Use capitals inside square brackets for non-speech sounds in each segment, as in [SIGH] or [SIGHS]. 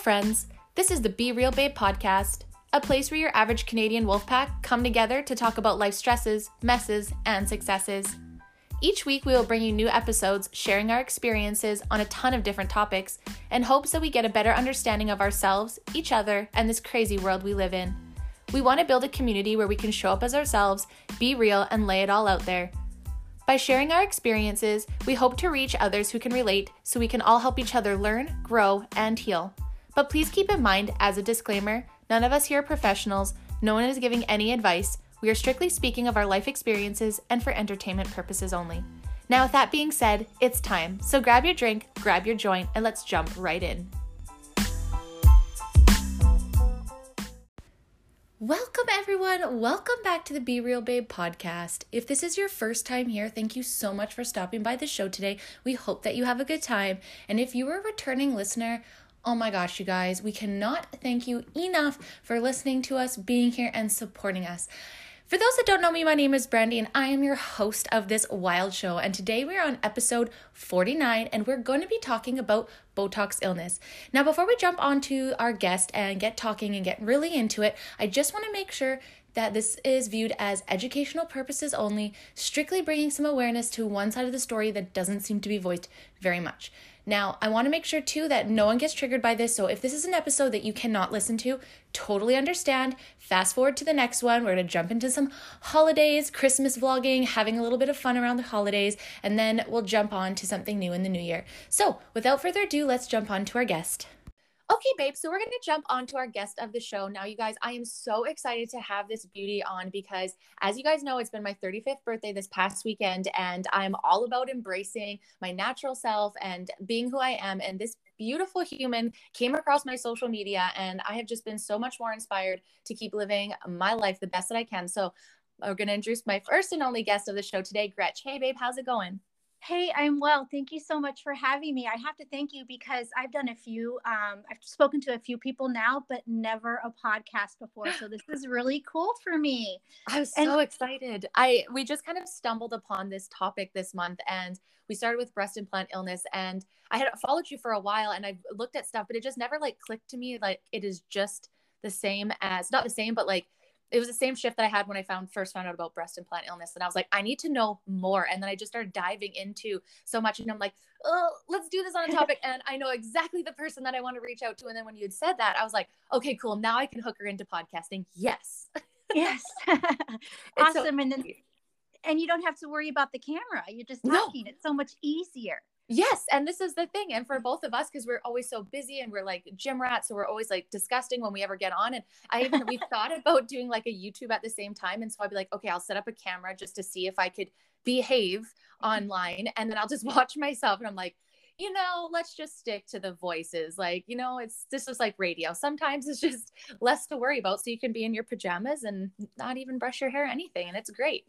friends. This is the Be Real Babe podcast, a place where your average Canadian wolf pack come together to talk about life stresses, messes, and successes. Each week, we will bring you new episodes sharing our experiences on a ton of different topics in hopes that we get a better understanding of ourselves, each other, and this crazy world we live in. We want to build a community where we can show up as ourselves, be real, and lay it all out there. By sharing our experiences, we hope to reach others who can relate so we can all help each other learn, grow, and heal. But please keep in mind, as a disclaimer, none of us here are professionals, no one is giving any advice. We are strictly speaking of our life experiences and for entertainment purposes only. Now, with that being said, it's time. So grab your drink, grab your joint, and let's jump right in. Welcome, everyone. Welcome back to the Be Real Babe podcast. If this is your first time here, thank you so much for stopping by the show today. We hope that you have a good time. And if you are a returning listener, Oh my gosh, you guys, we cannot thank you enough for listening to us, being here, and supporting us. For those that don't know me, my name is Brandy, and I am your host of this wild show. And today we're on episode 49, and we're going to be talking about Botox illness. Now, before we jump on to our guest and get talking and get really into it, I just want to make sure that this is viewed as educational purposes only, strictly bringing some awareness to one side of the story that doesn't seem to be voiced very much. Now, I want to make sure too that no one gets triggered by this. So, if this is an episode that you cannot listen to, totally understand. Fast forward to the next one. We're going to jump into some holidays, Christmas vlogging, having a little bit of fun around the holidays, and then we'll jump on to something new in the new year. So, without further ado, let's jump on to our guest. Okay, babe. So we're going to jump on to our guest of the show. Now, you guys, I am so excited to have this beauty on because, as you guys know, it's been my 35th birthday this past weekend, and I'm all about embracing my natural self and being who I am. And this beautiful human came across my social media, and I have just been so much more inspired to keep living my life the best that I can. So, we're going to introduce my first and only guest of the show today, Gretch. Hey, babe, how's it going? Hey, I'm well. Thank you so much for having me. I have to thank you because I've done a few, um, I've spoken to a few people now, but never a podcast before. So this is really cool for me. I was and- so excited. I we just kind of stumbled upon this topic this month and we started with breast implant illness and I had followed you for a while and I've looked at stuff, but it just never like clicked to me like it is just the same as not the same, but like it was the same shift that I had when I found first found out about breast implant illness. And I was like, I need to know more. And then I just started diving into so much. And I'm like, oh, let's do this on a [LAUGHS] topic. and I know exactly the person that I want to reach out to. And then when you had said that, I was like, okay, cool. Now I can hook her into podcasting. Yes. [LAUGHS] Yes. [LAUGHS] awesome. So- and then and you don't have to worry about the camera. You're just talking. No. It's so much easier. Yes, and this is the thing, and for both of us, because we're always so busy and we're like gym rats, so we're always like disgusting when we ever get on. And I even we [LAUGHS] thought about doing like a YouTube at the same time, and so I'd be like, okay, I'll set up a camera just to see if I could behave mm-hmm. online, and then I'll just [LAUGHS] watch myself, and I'm like, you know, let's just stick to the voices. Like, you know, it's this is like radio. Sometimes it's just [LAUGHS] less to worry about, so you can be in your pajamas and not even brush your hair, or anything, and it's great.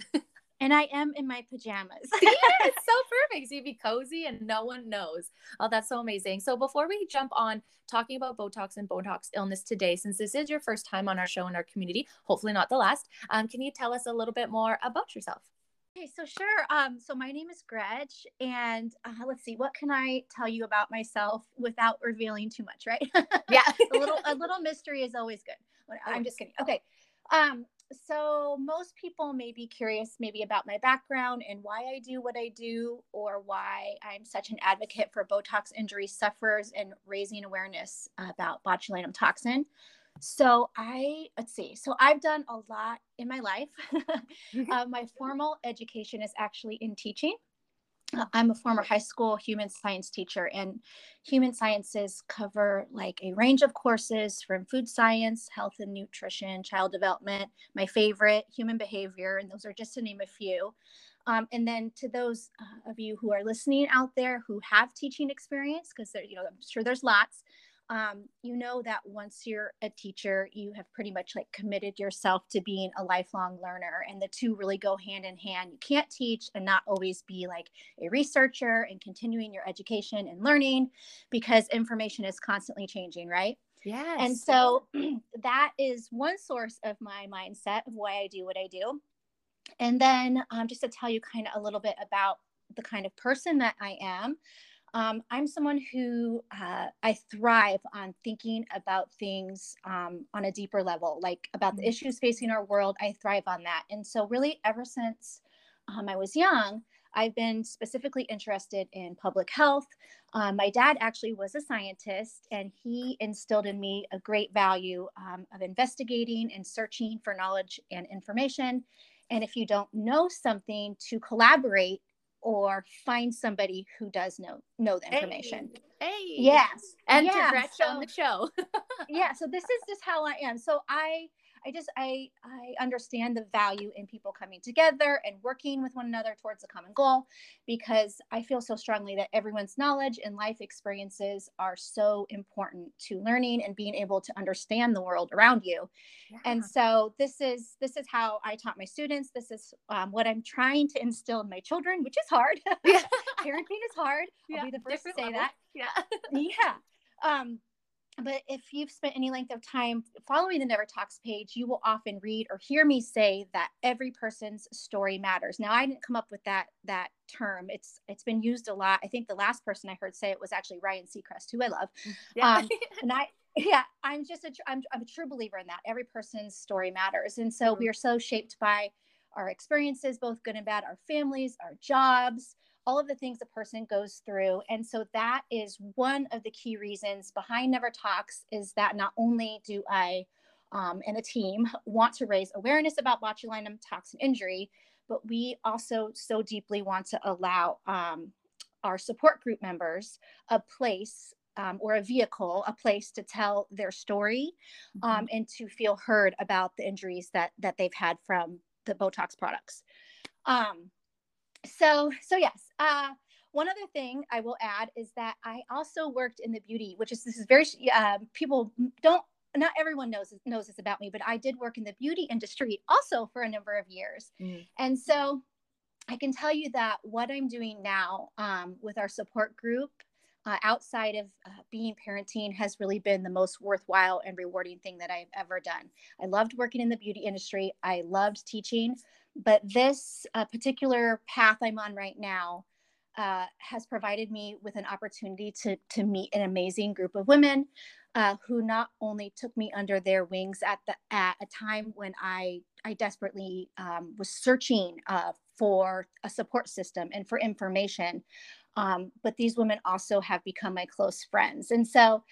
And I am in my pajamas. yeah, [LAUGHS] it's so perfect. So you'd be cozy and no one knows. Oh, that's so amazing. So before we jump on talking about Botox and Botox illness today, since this is your first time on our show in our community, hopefully not the last, um, can you tell us a little bit more about yourself? Okay, so sure. Um, so my name is Gretch, and uh, let's see, what can I tell you about myself without revealing too much, right? [LAUGHS] Yeah, a little a little mystery is always good. I'm just kidding. Okay, um, so most people may be curious maybe about my background and why I do what I do or why I'm such an advocate for Botox injury sufferers and raising awareness about botulinum toxin. So I let's see. So I've done a lot in my life. [LAUGHS] [LAUGHS] Uh, my formal education is actually in teaching. Uh, I'm a former high school human science teacher, and human sciences cover like a range of courses from food science, health and nutrition, child development, my favorite, human behavior, and those are just to name a few. Um, and then to those uh, of you who are listening out there who have teaching experience, because you know I'm sure there's lots um, you know that once you're a teacher, you have pretty much like committed yourself to being a lifelong learner, and the two really go hand in hand. You can't teach and not always be like a researcher and continuing your education and learning because information is constantly changing, right? Yes. And so [CLEARS THROAT] that is one source of my mindset of why I do what I do. And then um, just to tell you kind of a little bit about the kind of person that I am. Um, I'm someone who uh, I thrive on thinking about things um, on a deeper level, like about the mm-hmm. issues facing our world. I thrive on that. And so, really, ever since um, I was young, I've been specifically interested in public health. Um, my dad actually was a scientist, and he instilled in me a great value um, of investigating and searching for knowledge and information. And if you don't know something, to collaborate or find somebody who does know know the information. Hey, hey. yes, and yeah. to Gretchen so, on the show. [LAUGHS] yeah, so this is just how I am. So I I just I I understand the value in people coming together and working with one another towards a common goal because I feel so strongly that everyone's knowledge and life experiences are so important to learning and being able to understand the world around you. Yeah. And so this is this is how I taught my students. This is um, what I'm trying to instill in my children, which is hard. Yeah. [LAUGHS] Parenting is hard. [LAUGHS] I'll yeah, be the first to say level. that. Yeah. [LAUGHS] yeah. Um, but if you've spent any length of time following the Never Tox page, you will often read or hear me say that every person's story matters. Now, I didn't come up with that that term. It's it's been used a lot. I think the last person I heard say it was actually Ryan Seacrest, who I love. Yeah. Um, [LAUGHS] and I yeah, I'm just a I'm, I'm a true believer in that. Every person's story matters, and so mm-hmm. we are so shaped by our experiences, both good and bad, our families, our jobs, all of the things a person goes through. And so that is one of the key reasons behind Never Tox is that not only do I um, and the team want to raise awareness about botulinum toxin injury, but we also so deeply want to allow um, our support group members a place um, or a vehicle, a place to tell their story mm-hmm. um, and to feel heard about the injuries that that they've had from the Botox products. Um, so so yes uh, one other thing i will add is that i also worked in the beauty which is this is very uh, people don't not everyone knows knows this about me but i did work in the beauty industry also for a number of years mm. and so i can tell you that what i'm doing now um, with our support group uh, outside of uh, being parenting has really been the most worthwhile and rewarding thing that I've ever done. I loved working in the beauty industry. I loved teaching, but this uh, particular path I'm on right now uh, has provided me with an opportunity to, to meet an amazing group of women uh, who not only took me under their wings at the at a time when I I desperately um, was searching uh, for a support system and for information, um, but these women also have become my close friends, and so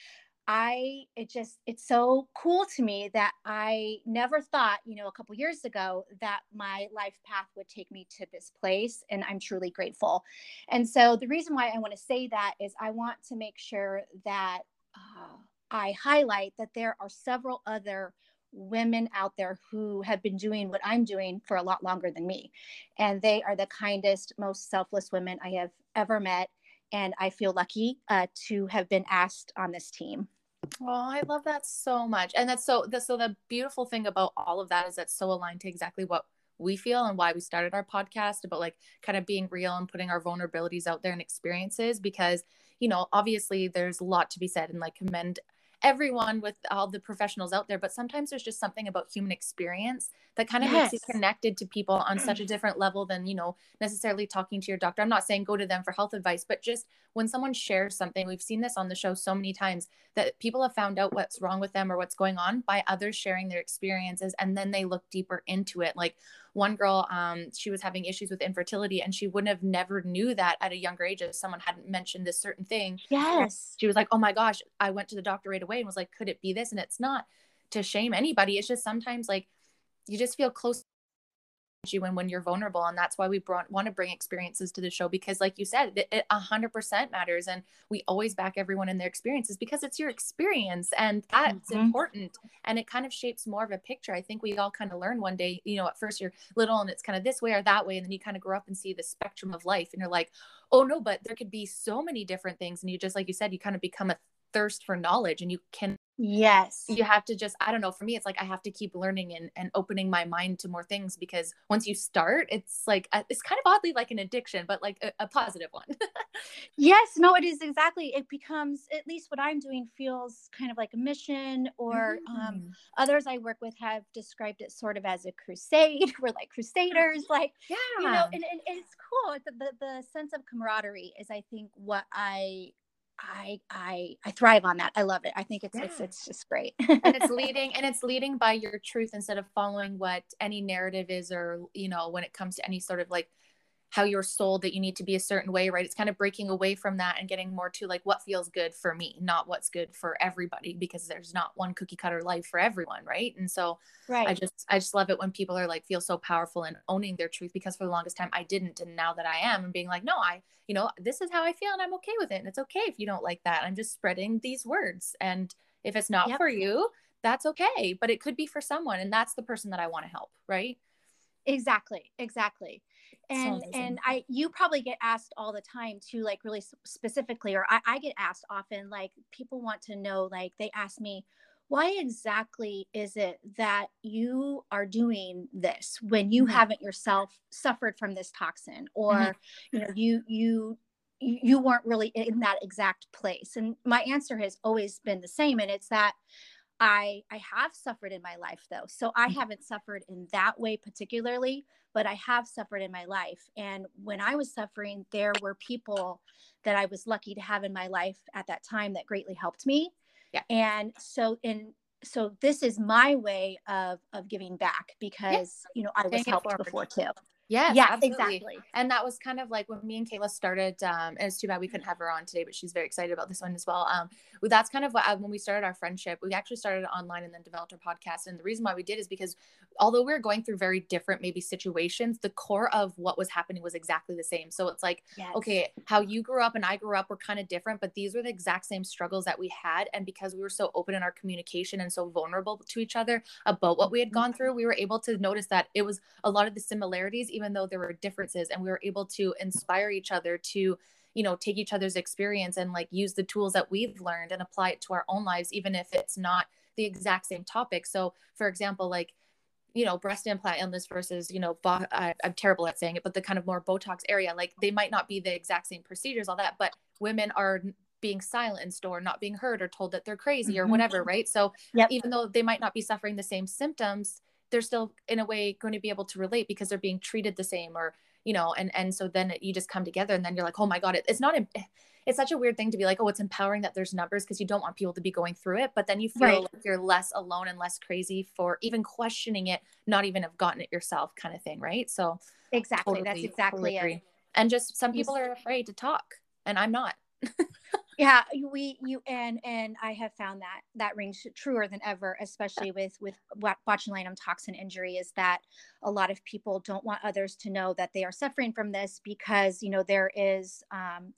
I it just it's so cool to me that I never thought, you know, a couple years ago that my life path would take me to this place and I'm truly grateful. And so the reason why I want to say that is I want to make sure that uh, I highlight that there are several other women out there who have been doing what I'm doing for a lot longer than me. And they are the kindest, most selfless women I have ever met. And I feel lucky uh, to have been asked on this team. Oh, I love that so much. And that's so the so the beautiful thing about all of that is that's so aligned to exactly what we feel and why we started our podcast about like kind of being real and putting our vulnerabilities out there and experiences because you know obviously there's a lot to be said and like commend everyone with all the professionals out there but sometimes there's just something about human experience that kind of yes. makes you connected to people on such a [CLEARS THROAT] different level than you know necessarily talking to your doctor i'm not saying go to them for health advice but just when someone shares something we've seen this on the show so many times that people have found out what's wrong with them or what's going on by others sharing their experiences and then they look deeper into it like one girl um she was having issues with infertility and she wouldn't have never knew that at a younger age if someone hadn't mentioned this certain thing. Yes. she was like oh my gosh i went to the doctor right away and was like could it be this and it's not to shame anybody. It's just sometimes like you just feel close you when when you're vulnerable and that's why we brought, want to bring experiences to the show because like you said it, a 100% matters and we always back everyone in their experiences because it's your experience and that's mm-hmm. important and it kind of shapes more of a picture i think we all kind of learn one day you know at first you're little and it's kind of this way or that way and then you kind of grow up and see the spectrum of life and you're like oh no but there could be so many different things and you just like you said you kind of become a thirst for knowledge and you can Yes. You have to just, I don't know, for me, it's like I have to keep learning and, and opening my mind to more things because once you start, it's like, a, it's kind of oddly like an addiction, but like a, a positive one. [LAUGHS] yes. No, it is exactly. It becomes, at least what I'm doing feels kind of like a mission, or um, mm. um, others I work with have described it sort of as a crusade. [LAUGHS] We're like crusaders, like, yeah. you know, and, and it's cool. The, the, the sense of camaraderie is, I think, what I I I I thrive on that. I love it. I think it's yeah. it's it's just great. and it's [LAUGHS] leading and it's leading by your truth instead of following what any narrative is or you know when it comes to any sort of like how you're sold that you need to be a certain way, right? It's kind of breaking away from that and getting more to like what feels good for me, not what's good for everybody, because there's not one cookie cutter life for everyone, right? And so right. I just I just love it when people are like feel so powerful and owning their truth because for the longest time I didn't. And now that I am and being like, no, I, you know, this is how I feel and I'm okay with it. And it's okay if you don't like that. I'm just spreading these words. And if it's not yep. for you, that's okay. But it could be for someone. And that's the person that I want to help, right? Exactly. Exactly and and i you probably get asked all the time too like really specifically or I, I get asked often like people want to know like they ask me why exactly is it that you are doing this when you mm-hmm. haven't yourself suffered from this toxin or mm-hmm. you know you you you weren't really in that exact place and my answer has always been the same and it's that i i have suffered in my life though so i mm-hmm. haven't suffered in that way particularly but I have suffered in my life. And when I was suffering, there were people that I was lucky to have in my life at that time that greatly helped me. Yeah. And so in so this is my way of of giving back because yeah. you know I was helped before too. Yes, yeah, exactly. And that was kind of like when me and Kayla started. Um, and it's too bad we couldn't have her on today, but she's very excited about this one as well. Um, that's kind of what, uh, when we started our friendship. We actually started online and then developed our podcast. And the reason why we did is because although we are going through very different maybe situations, the core of what was happening was exactly the same. So it's like, yes. okay, how you grew up and I grew up were kind of different, but these were the exact same struggles that we had. And because we were so open in our communication and so vulnerable to each other about what we had gone mm-hmm. through, we were able to notice that it was a lot of the similarities even though there were differences and we were able to inspire each other to you know take each other's experience and like use the tools that we've learned and apply it to our own lives even if it's not the exact same topic so for example like you know breast implant illness versus you know bo- I, i'm terrible at saying it but the kind of more botox area like they might not be the exact same procedures all that but women are being silenced or not being heard or told that they're crazy or mm-hmm. whatever right so yep. even though they might not be suffering the same symptoms they're still in a way going to be able to relate because they're being treated the same or you know and and so then you just come together and then you're like oh my god it, it's not eh, it's such a weird thing to be like oh it's empowering that there's numbers because you don't want people to be going through it but then you feel right. like you're less alone and less crazy for even questioning it not even have gotten it yourself kind of thing right? So exactly. Totally, that's exactly totally it. and just some people are afraid to talk and i'm not [LAUGHS] yeah we you and and i have found that that rings truer than ever especially with with botulinum toxin injury is that a lot of people don't want others to know that they are suffering from this because you know there is um,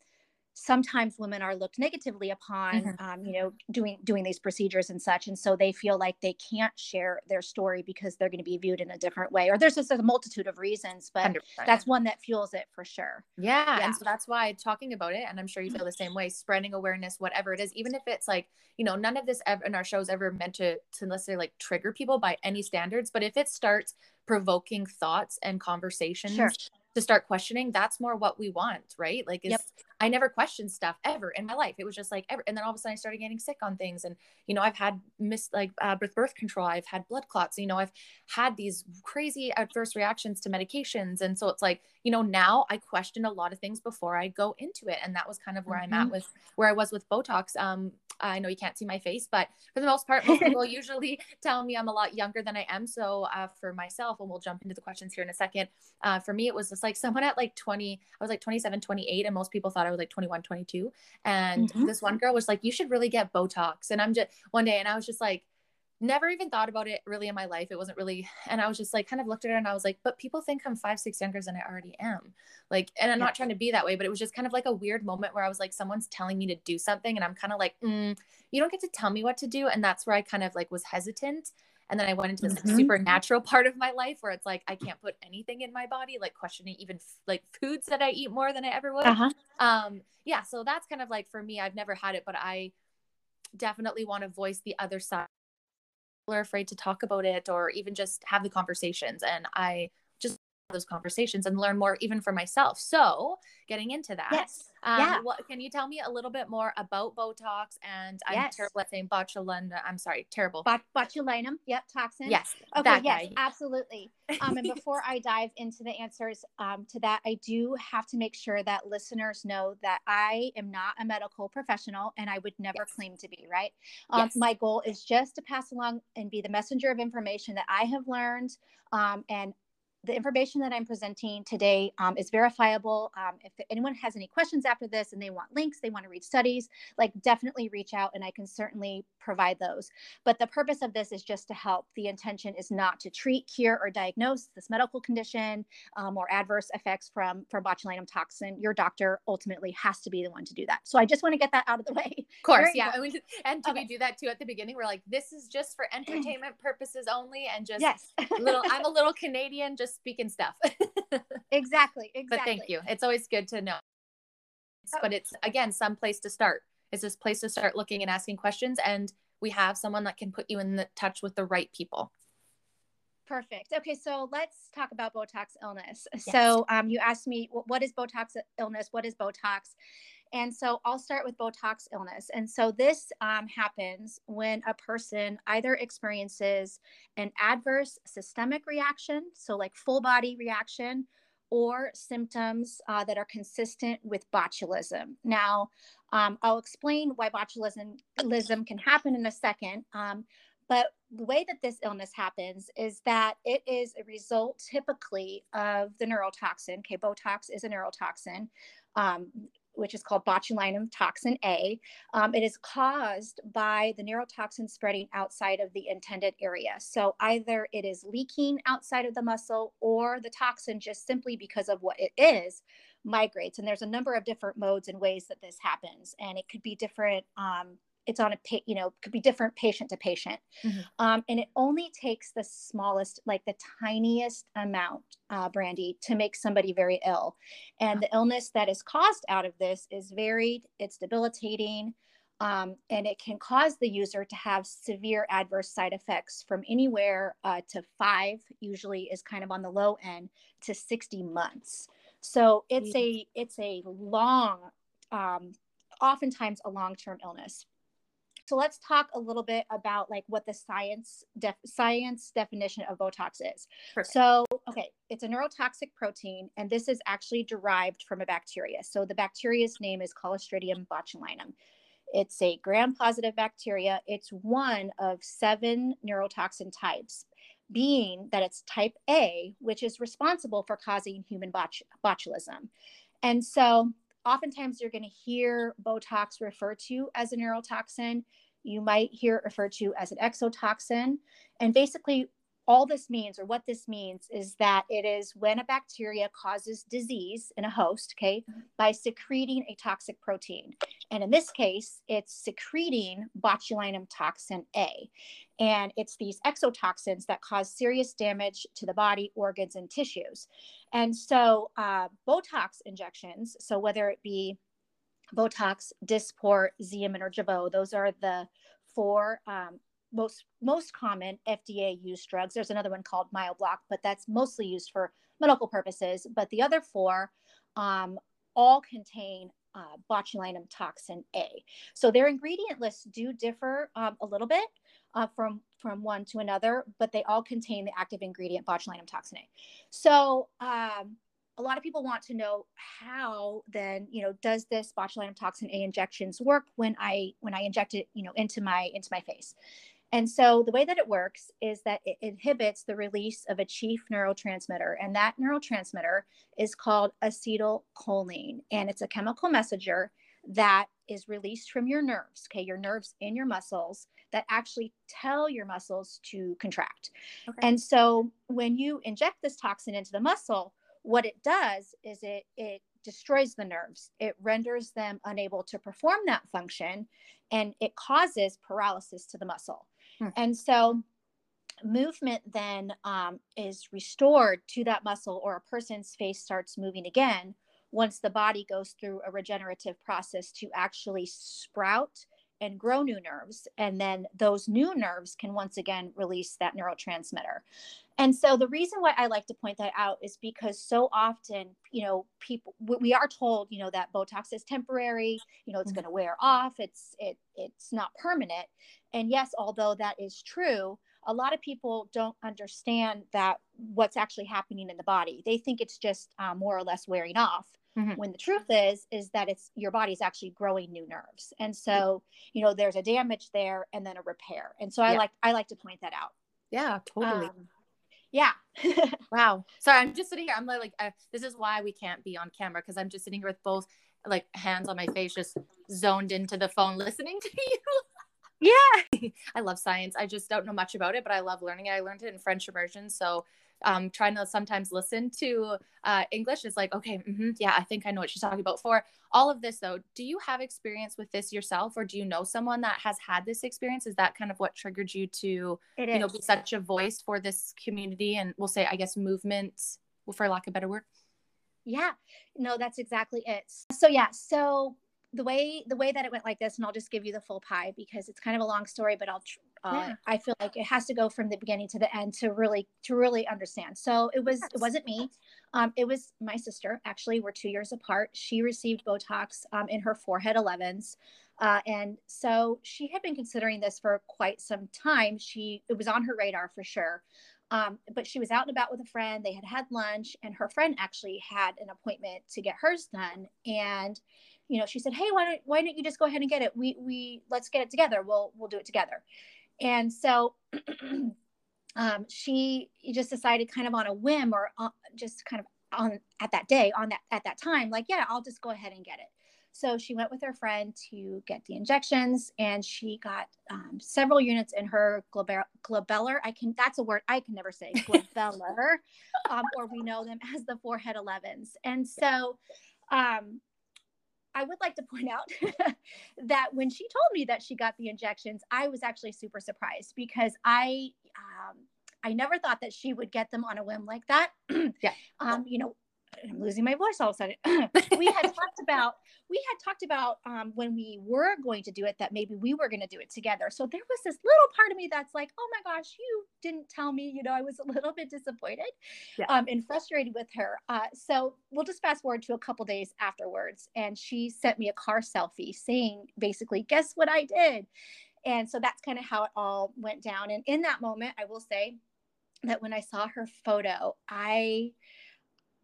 sometimes women are looked negatively upon mm-hmm. um, you know doing doing these procedures and such and so they feel like they can't share their story because they're going to be viewed in a different way or there's just a multitude of reasons but 100%. that's one that fuels it for sure yeah. yeah and so that's why talking about it and i'm sure you feel the same way spreading awareness whatever it is even if it's like you know none of this ever in our shows ever meant to to necessarily like trigger people by any standards but if it starts provoking thoughts and conversations sure to start questioning that's more what we want right like yep. I never questioned stuff ever in my life it was just like ever and then all of a sudden i started getting sick on things and you know i've had miss like uh, birth control i've had blood clots you know i've had these crazy adverse reactions to medications and so it's like you know now i question a lot of things before i go into it and that was kind of where mm-hmm. i'm at mm-hmm. with where i was with botox um I know you can't see my face, but for the most part, most [LAUGHS] people usually tell me I'm a lot younger than I am. So uh, for myself, and we'll jump into the questions here in a second. Uh, for me, it was just like someone at like 20, I was like 27, 28, and most people thought I was like 21, 22. And mm-hmm. this one girl was like, you should really get Botox. And I'm just one day, and I was just like, never even thought about it really in my life. It wasn't really, and I was just like, kind of looked at her and I was like, but people think I'm five, six younger than I already am. Like, and I'm not trying to be that way, but it was just kind of like a weird moment where I was like, someone's telling me to do something. And I'm kind of like, mm, you don't get to tell me what to do. And that's where I kind of like was hesitant. And then I went into this mm-hmm. supernatural part of my life where it's like, I can't put anything in my body, like questioning even f- like foods that I eat more than I ever would. Uh-huh. Um, yeah. So that's kind of like for me, I've never had it, but I, definitely want to voice the other side people are afraid to talk about it or even just have the conversations and i those conversations and learn more even for myself so getting into that Yes. um, Yeah. what can you tell me a little bit more about botox and i'm Yes. terrible at saying botulinum i'm sorry terrible Bot- botulinum. Yep. Toxin. yes Okay, yes, guy absolutely. Um, and before [LAUGHS] I dive into the answers um, to that, I do have to make sure that listeners know that I am not a medical professional and I would never Yes. claim to be, right? Um, Yes. My goal is just to pass along and be the messenger of information that I have learned. Um, and the information that I'm presenting today um, is verifiable. Um, if anyone has any questions after this and they want links, they want to read studies, like definitely reach out and I can certainly provide those. But the purpose of this is just to help. The intention is not to treat, cure, or diagnose this medical condition um, or adverse effects from from botulinum toxin. Your doctor ultimately has to be the one to do that. So I just want to get that out of the [LAUGHS] way. of course Very yeah good. and, we, and do Okay. we do that too at the beginning we're like this is just for [CLEARS THROAT] entertainment purposes only and just yes, little i'm a [LAUGHS] little canadian just speaking stuff exactly, [LAUGHS] exactly. but thank you it's always good to know Oh. but it's again some place to start is this place to start looking and asking questions and we have someone that can put you in the touch with the right people Perfect. Okay, so let's talk about Botox illness. Yes. So, um, you asked me what is Botox illness? What is Botox? And so, I'll start with Botox illness. And so, this um, happens when a person either experiences an adverse systemic reaction, so like full body reaction, or symptoms uh, that are consistent with botulism. Now, um, I'll explain why botulism can happen in a second. Um, but the way that this illness happens is that it is a result typically of the neurotoxin. Okay, Botox is a neurotoxin, um, which is called botulinum toxin A. Um, it is caused by the neurotoxin spreading outside of the intended area. So either it is leaking outside of the muscle or the toxin just simply because of what it is migrates. And there's a number of different modes and ways that this happens. And it could be different. Um, it's on a pa- you know could be different patient to patient. Mhm. um, and it only takes the smallest like the tiniest amount uh, brandy to make somebody very ill. And the illness that is caused out of this is varied it's debilitating um, and it can cause the user to have severe adverse side effects from anywhere uh, to five usually is kind of on the low end to 60 months. So it's a it's a long um, oftentimes a long-term illness so let's talk a little bit about like what the science def- science definition of Botox is. Perfect. So, okay, it's a neurotoxic protein, and this is actually derived from a bacteria. So the bacteria's name is Clostridium botulinum. It's a gram-positive bacteria. It's one of seven neurotoxin types, being that it's type A, which is responsible for causing human bot- botulism. And so oftentimes you're going to hear Botox referred to as a neurotoxin. You might hear it referred to as an exotoxin. And basically, all this means, or what this means, is that it is when a bacteria causes disease in a host, okay, by secreting a toxic protein. And in this case, it's secreting botulinum toxin A. And it's these exotoxins that cause serious damage to the body, organs, and tissues. And so, uh, Botox injections, so whether it be Botox, Dysport, Xeomin, or Jeuveau, those are the four um, most most common FDA used drugs. There's another one called Myobloc, but that's mostly used for medical purposes. But the other four um, all contain uh, botulinum toxin A. So their ingredient lists do differ um, a little bit uh, from from one to another, but they all contain the active ingredient botulinum toxin A. So um, a lot of people want to know how then you know does this botulinum toxin A injections work when I when I inject it you know into my into my face. And so the way that it works is that it inhibits the release of a chief neurotransmitter, and that neurotransmitter is called acetylcholine, and it's a chemical messenger that is released from your nerves, okay, your nerves in your muscles that actually tell your muscles to contract. Okay. And so when you inject this toxin into the muscle, what it does is it it destroys the nerves. It renders them unable to perform that function and it causes paralysis to the muscle. Hmm. And so movement then um, is restored to that muscle or a person's face starts moving again once the body goes through a regenerative process to actually sprout and grow new nerves. And then those new nerves can once again release that neurotransmitter. And so the reason why I like to point that out is because so often, you know, people we are told, you know, that Botox is temporary, you know, it's mm-hmm. going to wear off, it's it it's not permanent. And yes, although that is true, a lot of people don't understand that what's actually happening in the body. They think it's just um, more or less wearing off. Mm-hmm. When the truth is, is that it's your body's actually growing new nerves, and so you know there's a damage there and then a repair. And so I yeah. like I like to point that out. Yeah, totally. Um, yeah. [LAUGHS] wow. Sorry, I'm just sitting here. I'm like, uh, this is why we can't be on camera because I'm just sitting here with both like hands on my face, just zoned into the phone, listening to [LAUGHS] you. Yeah. [LAUGHS] I love science. I just don't know much about it, but I love learning it. I learned it in French immersion. So um, trying to sometimes listen to uh, English is like, okay, mm-hmm, yeah, I think I know what she's talking about. For all of this, though, do you have experience with this yourself, or do you know someone that has had this experience? Is that kind of what triggered you to, it you is. know, be such a voice for this community and we'll say, I guess, movement, for lack of better word? Yeah, no, that's exactly it. So yeah, so the way the way that it went like this and i'll just give you the full pie because it's kind of a long story but i'll uh, yeah. i feel like it has to go from the beginning to the end to really to really understand. So it was it wasn't me. Um, it was my sister. Actually we're two years apart. She received botox um, in her forehead 11s uh, and so she had been considering this for quite some time. She it was on her radar for sure. Um, but she was out and about with a friend. They had had lunch and her friend actually had an appointment to get hers done and you know, she said, "Hey, why don't why don't you just go ahead and get it? We we let's get it together. We'll we'll do it together." And so [CLEARS THROAT] um, she just decided, kind of on a whim, or uh, just kind of on at that day, on that at that time, like, yeah, I'll just go ahead and get it. So she went with her friend to get the injections, and she got um, several units in her globellar. glabellar. I can that's a word I can never say [LAUGHS] glabellar, um, or we know them as the forehead 11s. And so um, I would like to point out [LAUGHS] that when she told me that she got the injections, I was actually super surprised because I um, I never thought that she would get them on a whim like that. [CLEARS THROAT] yeah. Um, you know, I'm losing my voice all of a sudden. [CLEARS THROAT] we had [LAUGHS] talked about we had talked about um, when we were going to do it that maybe we were going to do it together. So there was this little part of me that's like, oh my gosh, you didn't tell me. You know, I was a little bit disappointed yeah. um, and frustrated with her. Uh, so we'll just fast forward to a couple days afterwards, and she sent me a car selfie saying basically, guess what I did. And so that's kind of how it all went down. And in that moment, I will say that when I saw her photo, I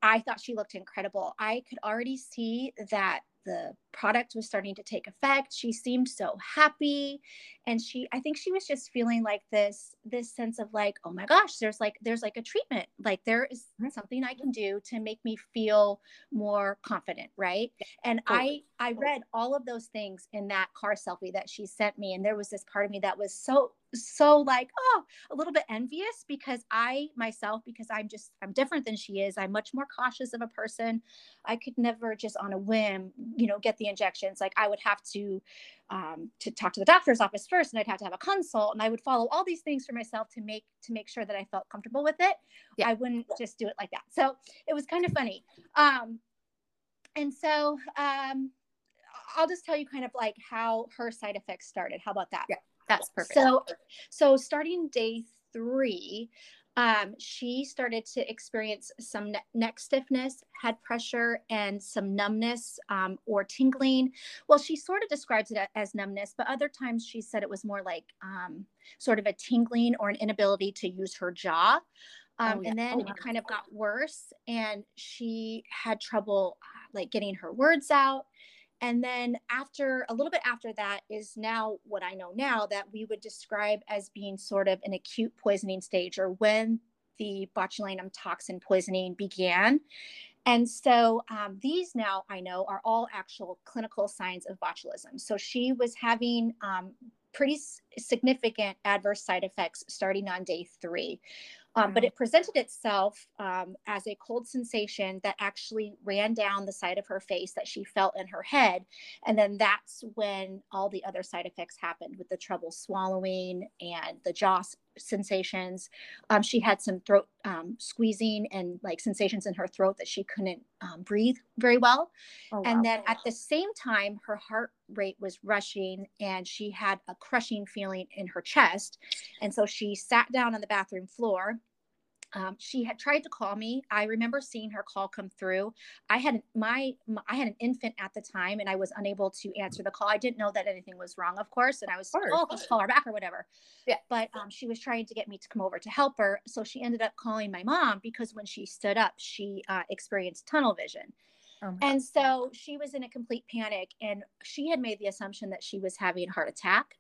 I thought she looked incredible. I could already see that the product was starting to take effect. She seemed so happy. And she i think she was just feeling like this this sense of like oh my gosh there's like there's like a treatment. Like there is mm-hmm. something i can do to make me feel more confident right? And i i read all of those things in that car selfie that she sent me. And there was this part of me that was so so like oh a little bit envious because i myself because i'm just i'm different than she is. I'm much more cautious of a person. I could never just on a whim you know get the injections. Like i would have to um, to talk to the doctor's office first and i'd have to have a consult and i would follow all these things for myself to make to make sure that i felt comfortable with it. Yeah. i wouldn't just do it like that. So it was kind of funny. Um, and so um, i'll just tell you kind of like how her side effects started. How about that? Yeah that's perfect. So, so starting day three, um, she started to experience some ne- neck stiffness, head pressure, and some numbness um, or tingling. Well, she sort of describes it as numbness, but other times she said it was more like um, sort of a tingling or an inability to use her jaw. Um, oh, yeah. And then oh, wow. it kind of got worse, and she had trouble uh, like getting her words out and then after a little bit after that is now what I know now that we would describe as being sort of an acute poisoning stage or when the botulinum toxin poisoning began. And so um, these now I know are all actual clinical signs of botulism. So she was having um, pretty significant adverse side effects starting on day three. Um, but it presented itself um, as a cold sensation that actually ran down the side of her face that she felt in her head. And then that's when all the other side effects happened with the trouble swallowing and the jaw sensations. Um, she had some throat um, squeezing and like sensations in her throat that she couldn't um, breathe very well. Oh, wow. And then at the same time, her heart rate was rushing and she had a crushing feeling in her chest. And so she sat down on the bathroom floor um, she had tried to call me. I remember seeing her call come through. I had my, my, I had an infant at the time, and I was unable to answer the call. I didn't know that anything was wrong, of course, and I was oh, let's call her back or whatever. Yeah. But um, she was trying to get me to come over to help her, so she ended up calling my mom because when she stood up, she uh, experienced tunnel vision. Oh and so she was in a complete panic, and she had made the assumption that she was having a heart attack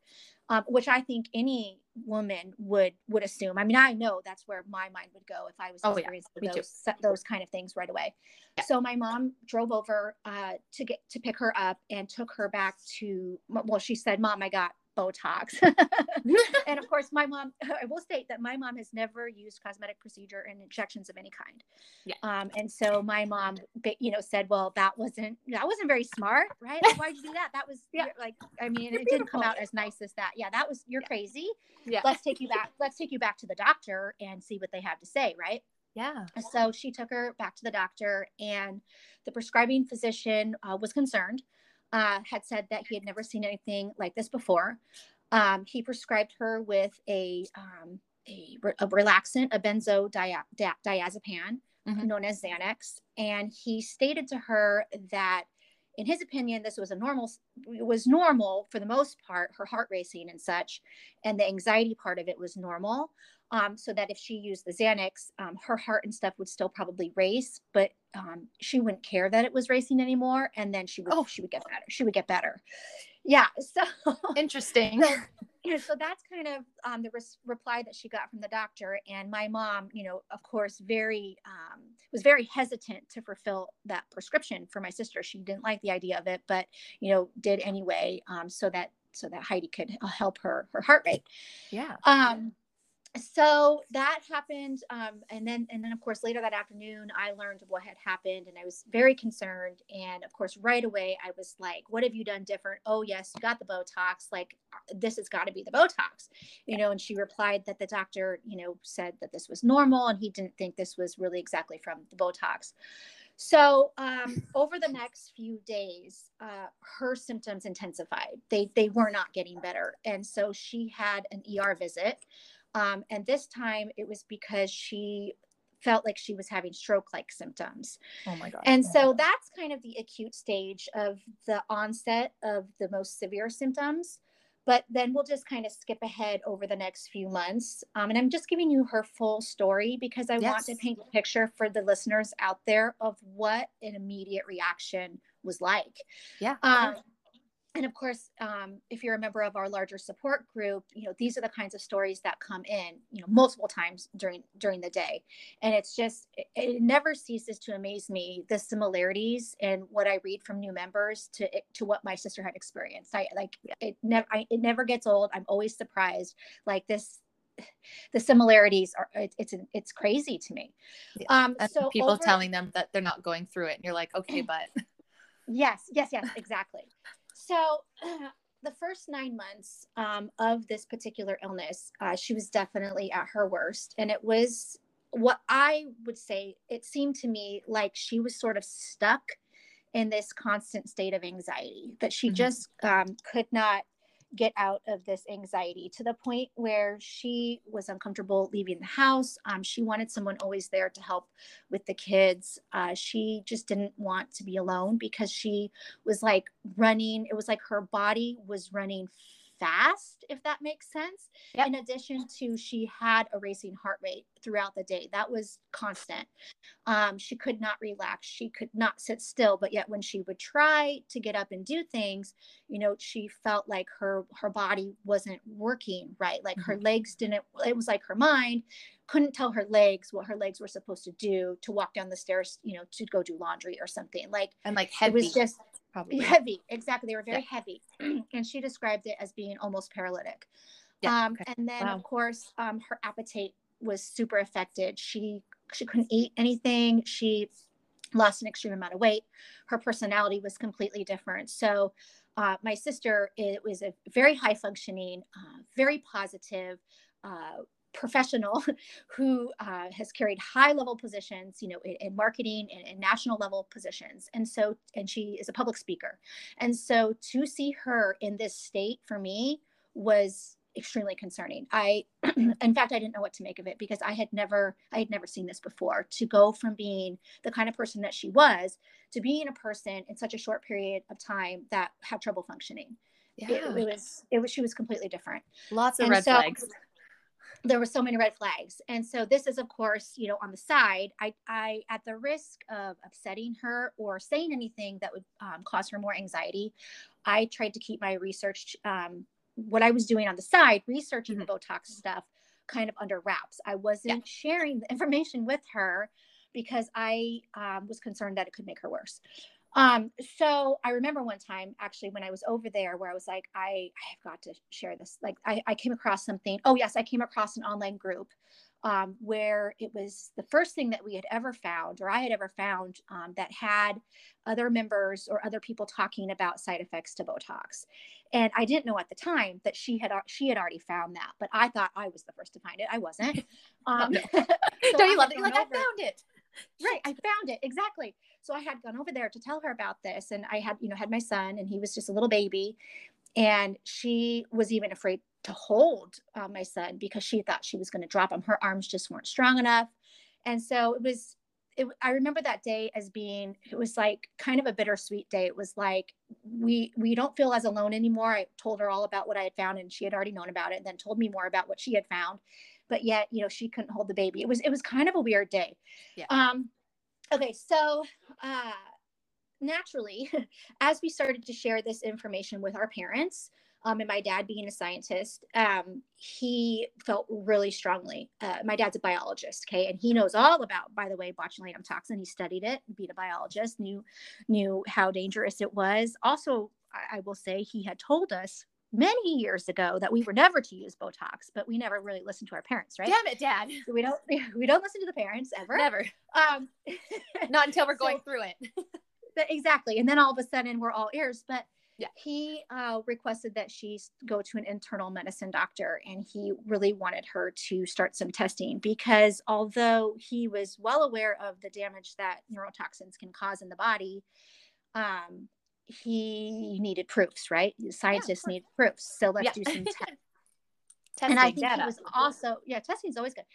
um, which I think any woman would would assume. I mean, I know that's where my mind would go if I was oh, experiencing yeah. those those kind of things right away. Yeah. So my mom drove over uh, to get to pick her up and took her back to. Well, she said, "Mom, I got Botox. [LAUGHS] and of course, my mom, [LAUGHS] I will state that my mom has never used cosmetic procedure and injections of any kind. Yeah. Um, and so my mom, you know, said, well, that wasn't, that wasn't very smart, right? Like, why'd you do that? That was [LAUGHS] yeah. like, I mean, it didn't come out as nice as that. Yeah. That was, you're yeah. crazy. Yeah. Let's take you back. Let's take you back to the doctor and see what they have to say. Right. Yeah. So she took her back to the doctor and the prescribing physician uh, was concerned uh, had said that he had never seen anything like this before. Um, he prescribed her with a, um, a, a, relaxant, a benzodiazepam, mm-hmm. known as Xanax. And he stated to her that, in his opinion, this was a normal, was normal for the most part, her heart racing and such, and the anxiety part of it was normal um, so that if she used the Xanax, um, her heart and stuff would still probably race, but um, she wouldn't care that it was racing anymore, and then she would oh. she would get better. She would get better. Yeah. [LAUGHS] So interesting. So, so that's kind of um, the reply that she got from the doctor, and my mom, you know, of course, very um, was very hesitant to fulfill that prescription for my sister. She didn't like the idea of it, but you know, did anyway, um, so that so that Heidi could uh, help her her heart rate. Yeah. Um so that happened um, and then and then of course later that afternoon i learned what had happened and i was very concerned and of course right away i was like what have you done different? Oh yes you got the botox like uh, this has got to be the botox. You know and she replied that the doctor you know said that this was normal and he didn't think this was really exactly from the botox. So um, [LAUGHS] over the next few days, uh, her symptoms intensified. They they were not getting better, and so she had an ER visit um, and this time it was because she felt like she was having stroke like symptoms. Oh my God. And so that's kind of the acute stage of the onset of the most severe symptoms. But then we'll just kind of skip ahead over the next few months. Um, and I'm just giving you her full story because I yes. want to paint a picture for the listeners out there of what an immediate reaction was like. Yeah. Um, and of course um, if you're a member of our larger support group you know these are the kinds of stories that come in you know multiple times during during the day. And it's just it, it never ceases to amaze me the similarities and what i read from new members to to what my sister had experienced. I like it never I, it never gets old. I'm always surprised. Like this [LAUGHS] the similarities are it, it's it's crazy to me. Yeah. um and so people over, telling them that they're not going through it and you're like okay but [LAUGHS] yes yes yes exactly so uh, [CLEARS THROAT] the first nine months um, of this particular illness, uh, she was definitely at her worst. And it was what I would say, it seemed to me like she was sort of stuck in this constant state of anxiety, that she mm-hmm. just um, could not get out of this anxiety to the point where she was uncomfortable leaving the house. Um, she wanted someone always there to help with the kids. Uh, she just didn't want to be alone because she was like running. It was like her body was running fast, if that makes sense. Yep. In addition to she had a racing heart rate throughout the day. That was constant. Um, she could not relax. She could not sit still. But yet when she would try to get up and do things, you know, she felt like her her body wasn't working right. Like mm-hmm. her legs didn't, it was like her mind couldn't tell her legs what her legs were supposed to do to walk down the stairs, you know, to go do laundry or something. Like and like heavy. It was just probably. Heavy. Exactly. They were very yeah. heavy. [CLEARS THROAT] And she described it as being almost paralytic. Yeah. um, okay. and then wow. of course um, her appetite was super affected. She she couldn't eat anything. She lost an extreme amount of weight. Her personality was completely different. So uh, my sister it was a very high functioning uh, very positive uh, professional [LAUGHS] who uh, has carried high level positions you know in, in marketing and, in national level positions. And so and she is a public speaker. And so to see her in this state for me was extremely concerning. I [CLEARS THROAT] in fact i didn't know what to make of it because i had never i had never seen this before. To go from being the kind of person that she was to being a person in such a short period of time that had trouble functioning. Yeah. it, it was it was she was completely different. Lots of and red so, flags there were so many red flags and so this is of course you know on the side i i at the risk of upsetting her or saying anything that would um, cause her more anxiety i tried to keep my research um, what i was doing on the side researching mm-hmm. the botox stuff kind of under wraps i wasn't yeah. sharing the [LAUGHS] information with her because i um, was concerned that it could make her worse um, so I remember one time actually when I was over there where I was like, I, I have got to share this. Like I, I came across something. Oh yes, I came across an online group um, where it was the first thing that we had ever found, or I had ever found, um, that had other members or other people talking about side effects to Botox. And I didn't know at the time that she had she had already found that, but I thought I was the first to find it. I wasn't. [LAUGHS] Um, [LAUGHS] so Don't you love it? Like over. I found it. Right, I found it exactly. So I had gone over there to tell her about this, and I had, you know, had my son, and he was just a little baby, and she was even afraid to hold uh, my son because she thought she was going to drop him. Her arms just weren't strong enough, and so it was. It, I remember that day as being it was like kind of a bittersweet day. It was like we we don't feel as alone anymore. I told her all about what I had found, and she had already known about it, and then told me more about what she had found. But yet, you know, she couldn't hold the baby. It was it was kind of a weird day. Yeah. Um, Okay, so uh, naturally, [LAUGHS] as we started to share this information with our parents, um, and my dad being a scientist, um, he felt really strongly. Uh, my dad's a biologist, okay, and he knows all about, by the way, botulinum toxin. He studied it, being a biologist, knew knew how dangerous it was. Also, I, I will say he had told us many years ago that we were never to use Botox, but we never really listened to our parents, right? Damn it, Dad. We don't [LAUGHS] we don't listen to the parents ever. Never. Um, [LAUGHS] not until we're [LAUGHS] so, going through it. exactly, and then all of a sudden we're all ears. But yeah. he uh, requested that she go to an internal medicine doctor, and he really wanted her to start some testing because although he was well aware of the damage that neurotoxins can cause in the body. Um, he needed proofs, right? Scientists yeah, need proofs. So let's yeah. do some tests. [LAUGHS] and I think data. he was also, yeah, testing is always good.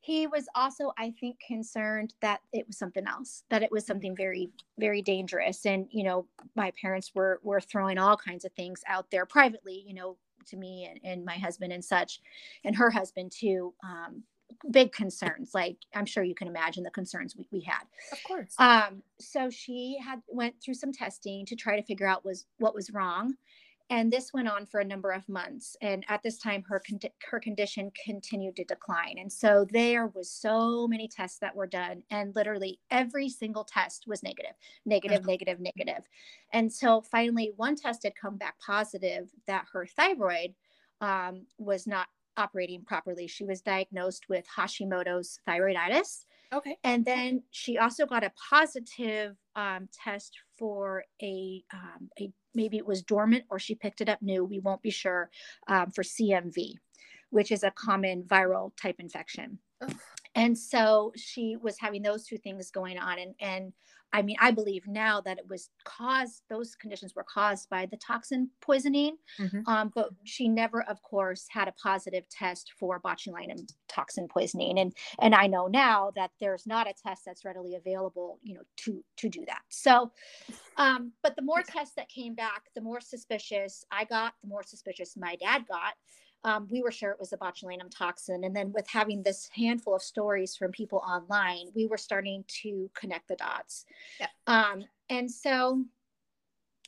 He was also, I think, concerned that it was something else, that it was something very, very dangerous. And, you know, my parents were were throwing all kinds of things out there privately, you know, to me and, and my husband and such, and her husband too. Um, big concerns like i'm sure you can imagine the concerns we, we had. Of course. Um so she had went through some testing to try to figure out was what was wrong. And this went on for a number of months. And at this time her con- her condition continued to decline. And so there was so many tests that were done and literally every single test was negative negative uh-huh. negative negative. Until finally one test had come back positive that her thyroid um, was not operating properly. She was diagnosed with Hashimoto's thyroiditis. Okay. And then she also got a positive um, test for a, um, a, maybe it was dormant or she picked it up new. We won't be sure um, for CMV, which is a common viral type infection. And so she was having those two things going on. And, and I mean, I believe now that it was caused, those conditions were caused by the toxin poisoning. Mm-hmm. Um, but she never, of course, had a positive test for botulinum toxin poisoning. And, and I know now that there's not a test that's readily available, you know, to, to do that. So, um, but the more tests that came back, the more suspicious I got, the more suspicious my dad got um, we were sure it was a botulinum toxin. And then with having this handful of stories from people online, we were starting to connect the dots. Yeah. Um, and so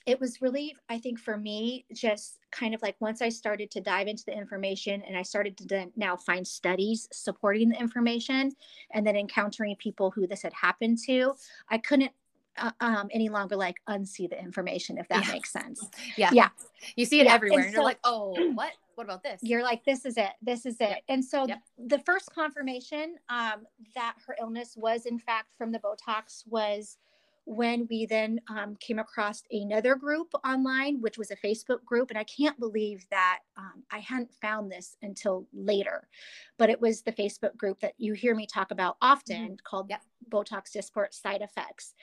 it was really, I think for me, just kind of like once I started to dive into the information and I started to then now find studies supporting the information and then encountering people who this had happened to, I couldn't uh, um, any longer like unsee the information if that makes sense. [LAUGHS] Yeah. Yeah. You see it yeah. everywhere and, and so, you're like, oh, what? What about this? You're like, this is it. This is it. Yep. And so yep. the first confirmation um, that her illness was in fact from the Botox was when we then um, came across another group online, which was a Facebook group. And I can't believe that um, I hadn't found this until later, but it was the Facebook group that you hear me talk about often mm-hmm. called yep. Botox Dysport Side Effects.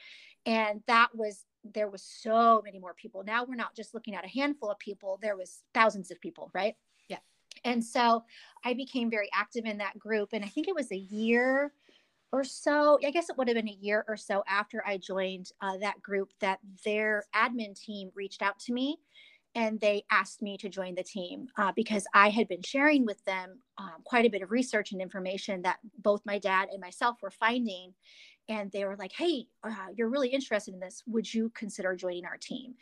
And that was, there was so many more people. Now we're not just looking at a handful of people, there was thousands of people, right? Yeah. And so I became very active in that group. And I think it was a year or so, I guess it would have been a year or so after I joined uh, that group that their admin team reached out to me and they asked me to join the team uh, because I had been sharing with them um, quite a bit of research and information that both my dad and myself were finding. And they were like, hey, uh, you're really interested in this. Would you consider joining our team?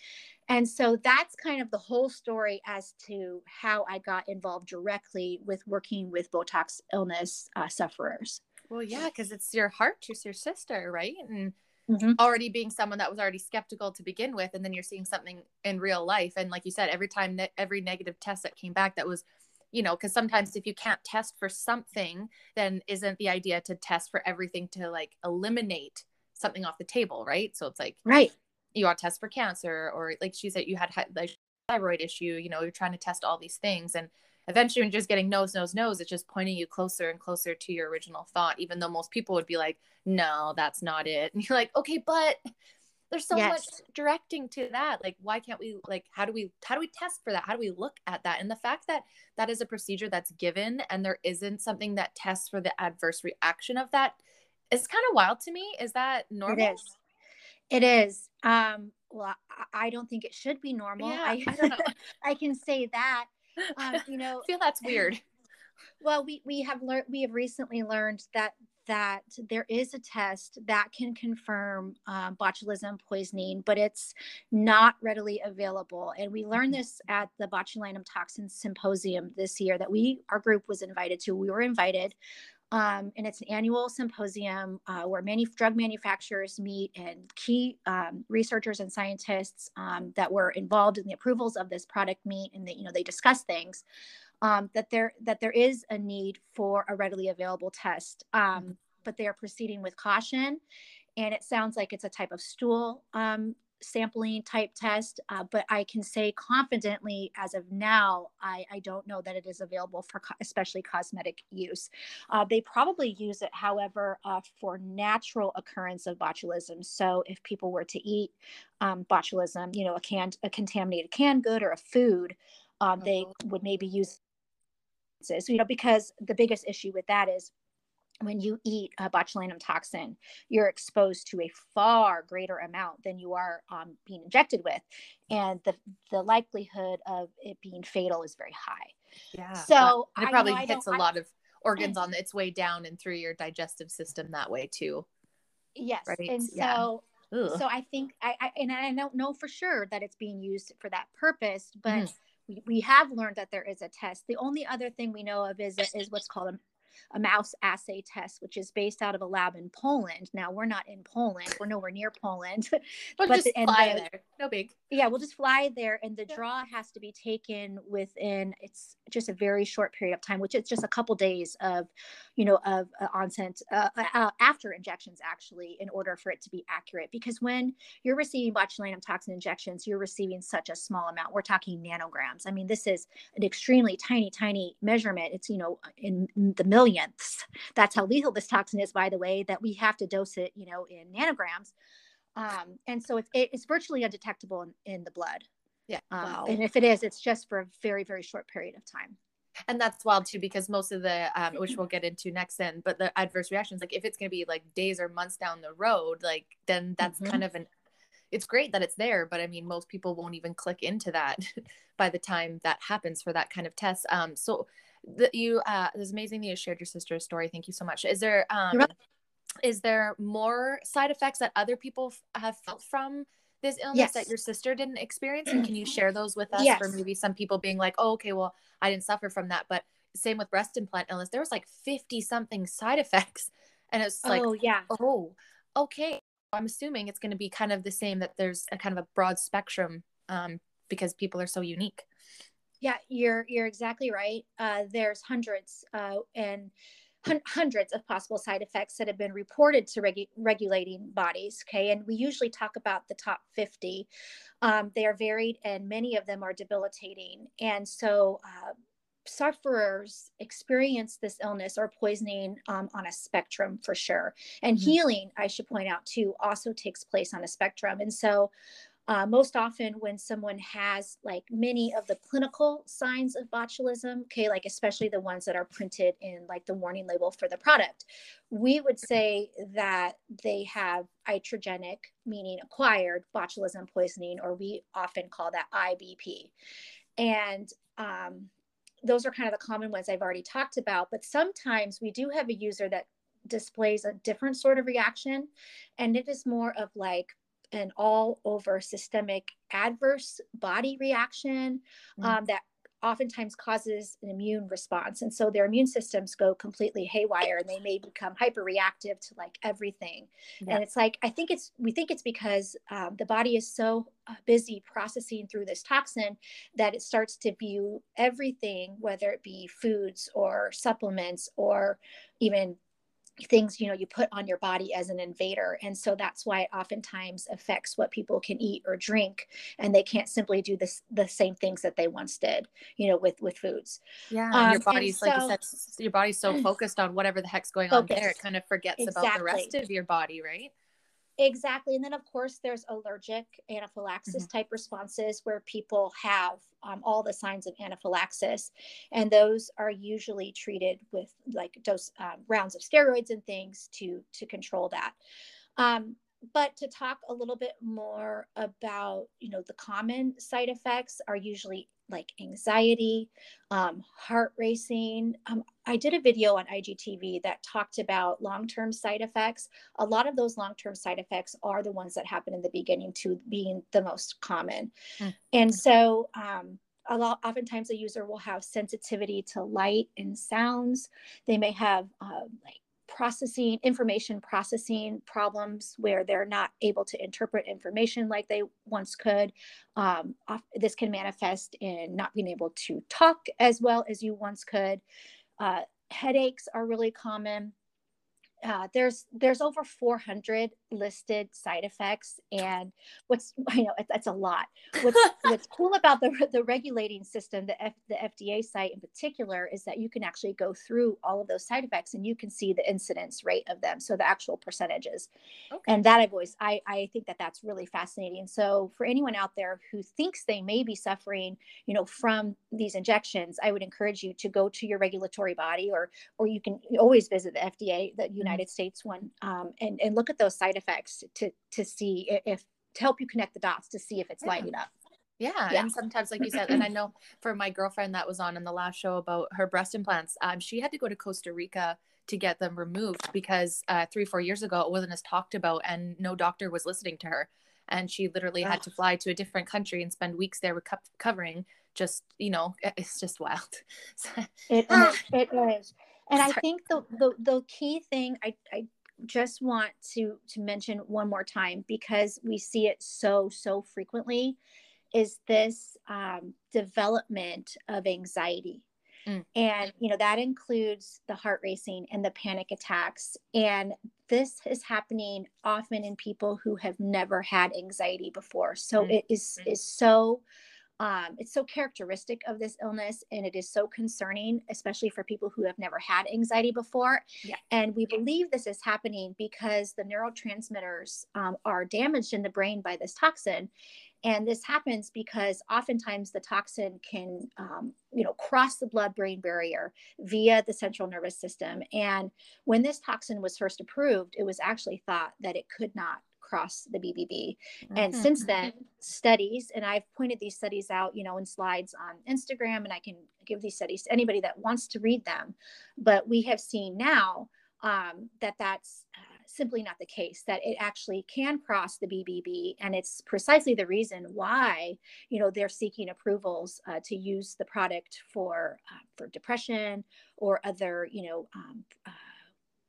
And so that's kind of the whole story as to how I got involved directly with working with Botox illness uh, sufferers. Well, yeah, because it's your heart, it's your sister, right? And mm-hmm. already being someone that was already skeptical to begin with, and then you're seeing something in real life, and like you said, every time ne- every negative test that came back, that was, you know, because sometimes if you can't test for something, then isn't the idea to test for everything to like eliminate something off the table, right? So it's like, right, you want to test for cancer, or like she said, you had like thyroid issue, you know, you're trying to test all these things, and eventually when you're just getting nose nose nose it's just pointing you closer and closer to your original thought even though most people would be like no that's not it [LAUGHS] and you're like okay but there's so yes. much directing to that like why can't we like how do we how do we test for that? How do we look at that? And the fact that that is a procedure that's given and there isn't something that tests for the adverse reaction of that is kind of wild to me. Is that normal? it is. It is. Um well i don't think it should be normal. Yeah, I, I don't know. [LAUGHS] I can say that [LAUGHS] um, you know, I feel that's [LAUGHS] weird. Well, we we have learned we have recently learned that that there is a test that can confirm um, botulism poisoning, but it's not readily available. And we learned mm-hmm. this at the botulinum toxin symposium this year that we our group was invited to. We were invited. Um, and it's an annual symposium uh, where many drug manufacturers meet and key um, researchers and scientists um, that were involved in the approvals of this product meet and they, you know they discuss things um, that there that there is a need for a readily available test um, mm-hmm. but they are proceeding with caution and it sounds like it's a type of stool um, sampling type test, uh, but I can say confidently as of now, I, I don't know that it is available for co- especially cosmetic use. Uh, they probably use it, however, uh, for natural occurrence of botulism. So if people were to eat um, botulism, you know, a canned, a contaminated canned good or a food, um, they mm-hmm. would maybe use, you know, because the biggest issue with that is when you eat a botulinum toxin, you're exposed to a far greater amount than you are um, being injected with, and the the likelihood of it being fatal is very high. Yeah. So it probably know, hits a lot of organs on its way down and through your digestive system that way too. Yes, right? and yeah. so so I think I, I, and I don't know for sure that it's being used for that purpose, but. Mm. We, we have learned that there is a test. The only other thing we know of is is what's called a mouse assay test, which is based out of a lab in Poland. Now we're not in Poland; we're nowhere near Poland. [LAUGHS] but just the, fly the, there, no big. Yeah, we'll just fly there, and the yeah. draw has to be taken within. It's just a very short period of time, which is just a couple days of, you know, of uh, onset uh, uh, after injections, actually, in order for it to be accurate. Because when you're receiving botulinum toxin injections, you're receiving such a small amount. We're talking nanograms. I mean, this is an extremely tiny, tiny measurement. It's you know in the millions millionths. That's how lethal this toxin is, by the way, that we have to dose it, you know, in nanograms. Um, and so it's, it's virtually undetectable in, in the blood. Yeah. Um, wow. And if it is, it's just for a very, very short period of time. And that's wild too, because most of the, um, which we'll get into next then, but the adverse reactions, like if it's going to be like days or months down the road, like then that's mm-hmm. kind of an, it's great that it's there, but I mean, most people won't even click into that [LAUGHS] by the time that happens for that kind of test. Um, so that you uh it was amazing that you shared your sister's story. Thank you so much. Is there um is there more side effects that other people f- have felt from this illness yes. that your sister didn't experience? And can you [CLEARS THROAT] share those with us yes. for maybe some people being like oh okay well i didn't suffer from that. But same with breast implant illness. There was like 50 something side effects. [LAUGHS] And it's like oh yeah. Oh okay. I'm assuming it's going to be kind of the same that there's a kind of a broad spectrum um, because people are so unique yeah, you're you're exactly right. Uh, there's hundreds, uh, and hundreds of possible side effects that have been reported to regu- regulating bodies. Okay. And we usually talk about the top 50. Um, they are varied and many of them are debilitating. And so, uh, sufferers experience this illness or poisoning um, on a spectrum for sure. And mm-hmm. healing, I should point out too, also takes place on a spectrum. And so, uh, most often, when someone has like many of the clinical signs of botulism, okay, like especially the ones that are printed in like the warning label for the product, we would say that they have iatrogenic, meaning acquired botulism poisoning, or we often call that IBP. And um, those are kind of the common ones I've already talked about. But sometimes we do have a user that displays a different sort of reaction, and it is more of like an all over systemic adverse body reaction mm. um, that oftentimes causes an immune response. And so their immune systems go completely haywire and they may become hyper reactive to like everything. Yeah. And it's like, I think it's, we think it's because um, the body is so uh, busy processing through this toxin that it starts to view everything, whether it be foods or supplements or even things you know you put on your body as an invader. And so that's why it oftentimes affects what people can eat or drink and they can't simply do this the same things that they once did you know with with foods. Yeah um, your body's like so, you said your body's so [CLEARS THROAT] focused on whatever the heck's going on there it kind of forgets exactly. about the rest of your body right Exactly. And then, of course, there's allergic anaphylaxis mm-hmm. type responses where people have um, all the signs of anaphylaxis. And those are usually treated with like dose um, rounds of steroids and things to, to control that. Um, but to talk a little bit more about, you know, the common side effects are usually like anxiety, um, heart racing. Um, I did a video on IGTV that talked about long term side effects. A lot of those long term side effects are the ones that happen in the beginning to being the most common. Mm-hmm. And so, um, a lot oftentimes a user will have sensitivity to light and sounds they may have uh, like processing information processing problems where they're not able to interpret information like they once could. Um, this can manifest in not being able to talk as well as you once could. Uh, headaches are really common uh, there's there's over 400 listed side effects and what's [LAUGHS] you know that's a lot. What's [LAUGHS] what's cool about the the regulating system the F, the FDA site in particular is that you can actually go through all of those side effects and you can see the incidence rate of them so the actual percentages. Okay. and that I've always I I think that that's really fascinating. So for anyone out there who thinks they may be suffering you know from these injections I would encourage you to go to your regulatory body or or you can always visit the FDA the United United States one, um, and and look at those side effects to to see if to help you connect the dots to see if it's yeah. lighting up. Yeah. yeah. And sometimes, like you said, and I [CLEARS THROAT] know for my girlfriend that was on in the last show about her breast implants, um, she had to go to Costa Rica to get them removed because uh, three, four years ago, it wasn't as talked about and no doctor was listening to her. And she literally had to fly to a different country and spend weeks there recovering. Just, you know, [LAUGHS] it's just wild. [LAUGHS] it is. It is and i think the, the the key thing i i just want to to mention one more time because we see it so so frequently is this um, development of anxiety mm. and you know that includes the heart racing and the panic attacks and this is happening often in people who have never had anxiety before so mm. it is mm. is so um, it's so characteristic of this illness and it is so concerning, especially for people who have never had anxiety before. Yeah. And we believe this is happening because the neurotransmitters um, are damaged in the brain by this toxin. And this happens because oftentimes the toxin can, um, you know, cross the blood-brain barrier via the central nervous system. And when this toxin was first approved, it was actually thought that it could not across the BBB. Mm-hmm. And since then, studies, and I've pointed these studies out, you know, in slides on Instagram, and I can give these studies to anybody that wants to read them. But we have seen now um, that that's uh, simply not the case that it actually can cross the bbb and it's precisely the reason why you know they're seeking approvals uh, to use the product for uh, for depression or other you know um, uh,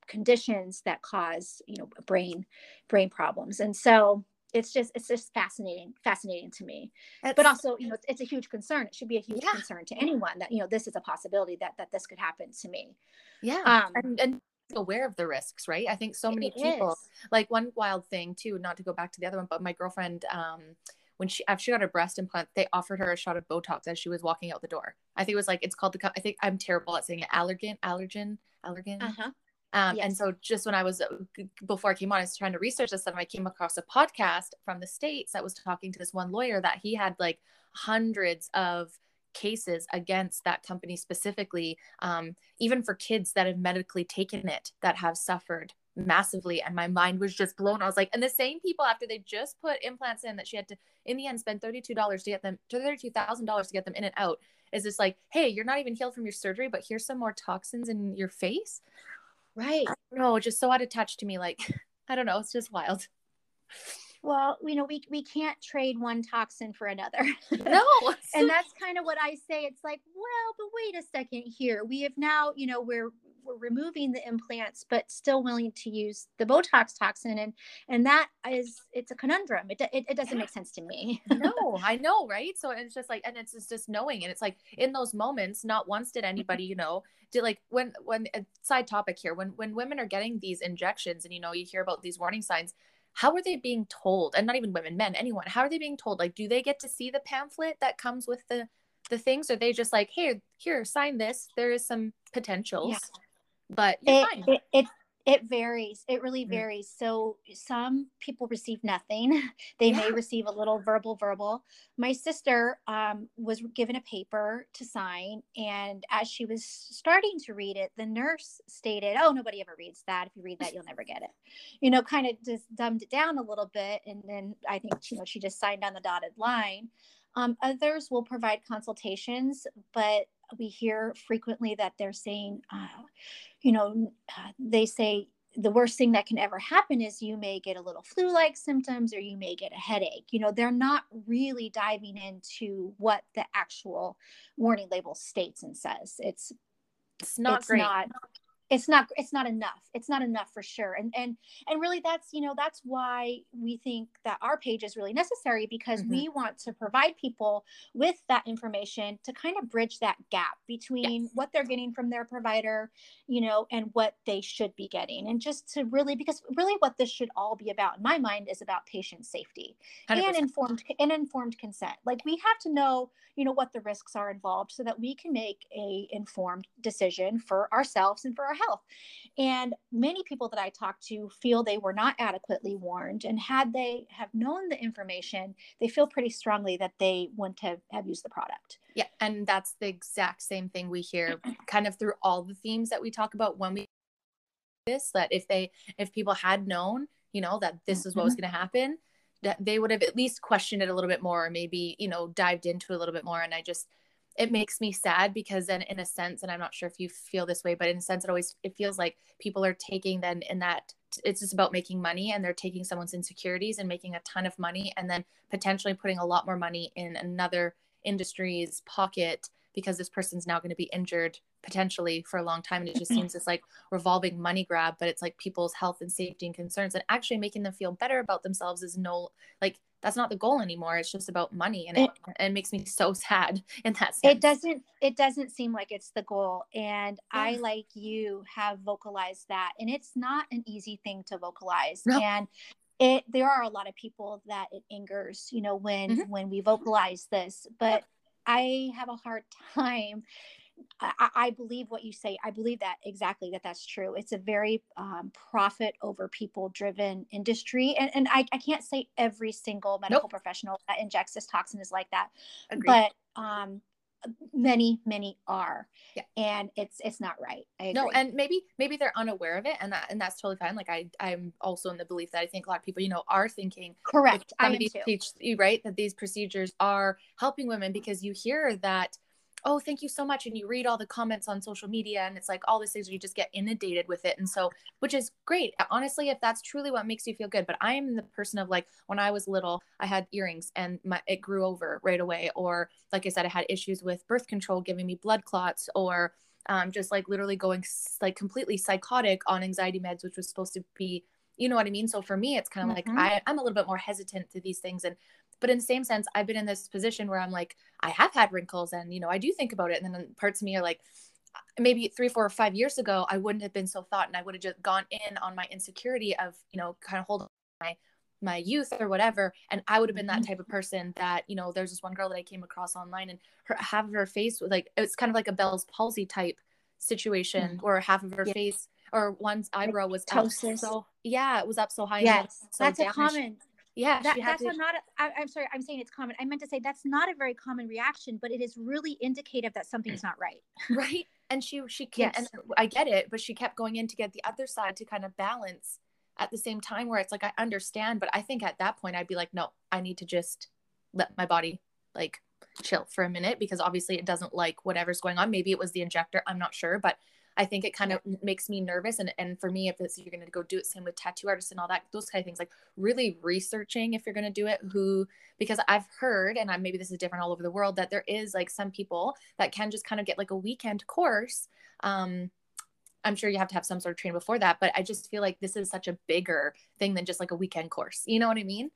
conditions that cause you know brain brain problems. And so it's just it's just fascinating fascinating to me. It's, but also you know it's, it's, a huge concern. It should be a huge yeah. concern to anyone that you know this is a possibility that that this could happen to me. Yeah. Um and, and aware of the risks right? I think so many people is. like one wild thing too not to go back to the other one but my girlfriend um when she after she got a breast implant they offered her a shot of botox as she was walking out the door. I think it was like it's called the i think i'm terrible at saying it Allergan Allergan Allergan uh-huh. Um, yes. And so, just when I was uh, before I came on, I was trying to research this stuff. I came across a podcast from the states that was talking to this one lawyer that he had like hundreds of cases against that company specifically, um, even for kids that have medically taken it that have suffered massively. And my mind was just blown. I was like, and the same people after they just put implants in that she had to, in the end, spend thirty-two dollars to get them, thirty-two thousand dollars to get them in and out. Is this like, hey, you're not even healed from your surgery, but here's some more toxins in your face? Right. No, just so out of touch to me. Like, [LAUGHS] I don't know. It's just wild. Well, you know, we, we can't trade one toxin for another. [LAUGHS] [LAUGHS] No. and that's kind of what I say. It's like, well, but wait a second here. We have now, you know, we're we're removing the implants but still willing to use the botox toxin. And and that is it's a conundrum. It, it, it doesn't make sense to me. [LAUGHS] No i know right? So it's just like and it's just, just knowing and it's like in those moments not once did mm-hmm. anybody you know did like when when a side topic here when when women are getting these injections and you know you hear about these warning signs how are they being told? And not even women men anyone how are they being told? Like do they get to see the pamphlet that comes with the the things? Are they just like here here sign this. There is some potentials but it, it, it, it varies. It really mm. varies. So some people receive nothing. [LAUGHS] They yeah. may receive a little verbal verbal. My sister um, was given a paper to sign and as she was starting to read it the nurse stated oh nobody ever reads that. If you read that you'll never get it. You know kind of just dumbed it down a little bit and then i think you know she just signed on the dotted line. Um, others will provide consultations but we hear frequently that they're saying, uh, you know, uh, they say the worst thing that can ever happen is you may get a little flu like symptoms or you may get a headache. You know, they're not really diving into what the actual warning label states and says. It's it's not it's great. Not, it's not it's not enough it's not enough for sure and and and really that's you know that's why we think that our page is really necessary because mm-hmm. we want to provide people with that information to kind of bridge that gap between yes. what they're getting from their provider you know and what they should be getting and just to really because really what this should all be about in my mind is about patient safety 100%. and informed and informed consent like we have to know you know what the risks are involved so that we can make a informed decision for ourselves and for our health. And many people that i talk to feel they were not adequately warned. And had they have known the information they feel pretty strongly that they wouldn't have, have used the product. Yeah and that's the exact same thing we hear [CLEARS THROAT] kind of through all the themes that we talk about when we this that if they if people had known you know that this is what was mm-hmm. going to happen that they would have at least questioned it a little bit more or maybe you know dived into it a little bit more. And i just it makes me sad because then in a sense and i'm not sure if you feel this way but in a sense it always it feels like people are taking then in that it's just about making money and they're taking someone's insecurities and making a ton of money and then potentially putting a lot more money in another industry's pocket because this person's now going to be injured potentially for a long time. And it just mm-hmm. seems this like revolving money grab but it's like people's health and safety and concerns and actually making them feel better about themselves is no like that's not the goal anymore it's just about money and it, it, it makes me so [LAUGHS] sad in that sense it doesn't it doesn't seem like it's the goal and yeah. i like you have vocalized that and it's not an easy thing to vocalize no. and it there are a lot of people that it angers you know when mm-hmm. when we vocalize this but I have a hard [LAUGHS] time. I, I, believe what you say. I believe that exactly that that's true. It's a very um, profit over people driven industry. And, and I, I can't say every single medical nope. professional that injects this toxin is like that. Agreed. But um, many many are yeah. and it's it's not right no and maybe maybe they're unaware of it and that and that's totally fine like i i'm also in the belief that i think a lot of people you know are thinking correct i am too. teach you right that these procedures are helping women because you hear that oh thank you so much and you read all the comments on social media and it's like all these things you just get inundated with it and so which is great honestly if that's truly what makes you feel good but i am the person of like when i was little i had earrings and my it grew over right away or like i said i had issues with birth control giving me blood clots or um, just like literally going like completely psychotic on anxiety meds which was supposed to be you know what I mean? So for me, it's kind of mm-hmm. like I, I'm a little bit more hesitant to these things. And but in the same sense, I've been in this position where I'm like, I have had wrinkles and you know, I do think about it. And then parts of me are like, maybe three, four, or five years ago, I wouldn't have been so thought and I would have just gone in on my insecurity of, you know, kind of holding my my youth or whatever and i would have been that mm-hmm. type of person that you know there's this one girl that i came across online and her half of her face was like it's kind of like a bell's palsy type situation mm-hmm. where half of her yeah. face or one's eyebrow was up so yeah it was up so high yes so that's a common yeah that, that's to, not a, I, i'm sorry i'm saying it's common. I meant to say that's not a very common reaction but it is really indicative that something's not right. [LAUGHS] Right? And she she can't yes. and i get it but she kept going in to get the other side to kind of balance at the same time where it's like i understand but i think at that point i'd be like no i need to just let my body like chill for a minute because obviously it doesn't like whatever's going on. Maybe it was the injector i'm not sure but I think it kind of makes me nervous. And, and for me, if it's, you're going to go do it, same with tattoo artists and all that, those kind of things, like really researching if you're going to do it, who, because I've heard, and I, maybe this is different all over the world, that there is like some people that can just kind of get like a weekend course. Um, I'm sure you have to have some sort of training before that, but I just feel like this is such a bigger thing than just like a weekend course. You know what I mean?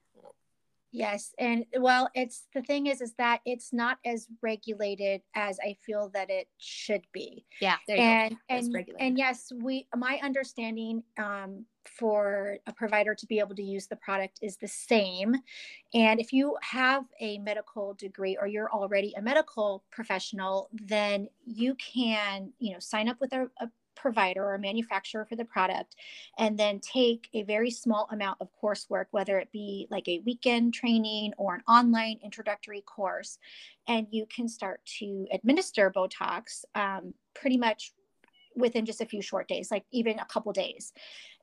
Yes, and well, it's the thing is, is that it's not as regulated as I feel that it should be. Yeah, and and and yes, we my understanding um, for a provider to be able to use the product is the same, and if you have a medical degree or you're already a medical professional, then you can you know sign up with a, a provider or manufacturer for the product and then take a very small amount of coursework, whether it be like a weekend training or an online introductory course, and you can start to administer Botox um, pretty much within just a few short days, like even a couple days.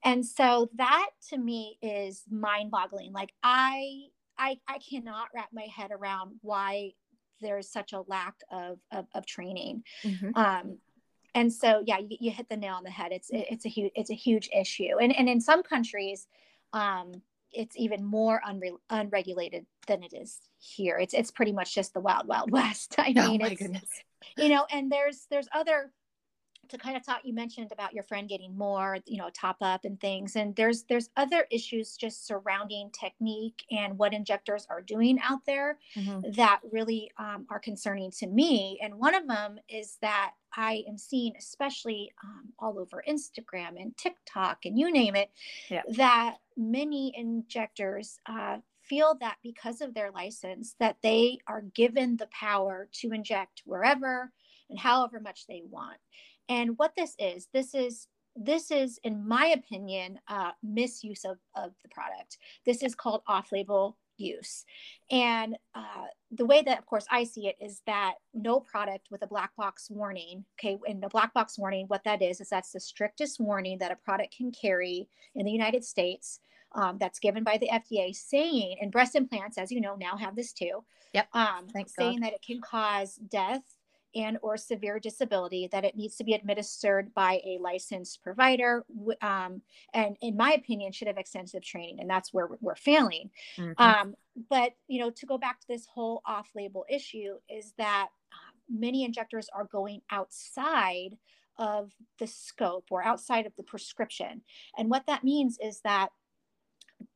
And so that to me is mind boggling. Like I, I, I cannot wrap my head around why there's such a lack of, of, of training. Mm-hmm. Um, and so yeah you, you, hit the nail on the head. It's it's a huge it's a huge issue. And and in some countries um it's even more unre- unregulated than it is here. It's it's pretty much just the wild wild [LAUGHS] west. I oh mean oh it's goodness. you know and there's there's other to kind of talk you mentioned about your friend getting more you know top up and things and there's there's other issues just surrounding technique and what injectors are doing out there mm-hmm. that really um, are concerning to me and one of them is that i am seeing especially um, all over instagram and tiktok and you name it yeah. that many injectors uh, feel that because of their license that they are given the power to inject wherever and however much they want and what this is, this is this is, in my opinion, uh, misuse of, of the product. This is called off-label use. And uh, the way that, of course, I see it is that no product with a black box warning, okay, and the black box warning, what that is, is that's the strictest warning that a product can carry in the United States. Um, that's given by the FDA saying, and breast implants, as you know, now have this too. Yep. Um, Thanks saying God. that it can cause death, and or severe disability that it needs to be administered by a licensed provider um, and in my opinion should have extensive training and that's where we're failing mm-hmm. um, but you know to go back to this whole off-label issue is that uh, many injectors are going outside of the scope or outside of the prescription and what that means is that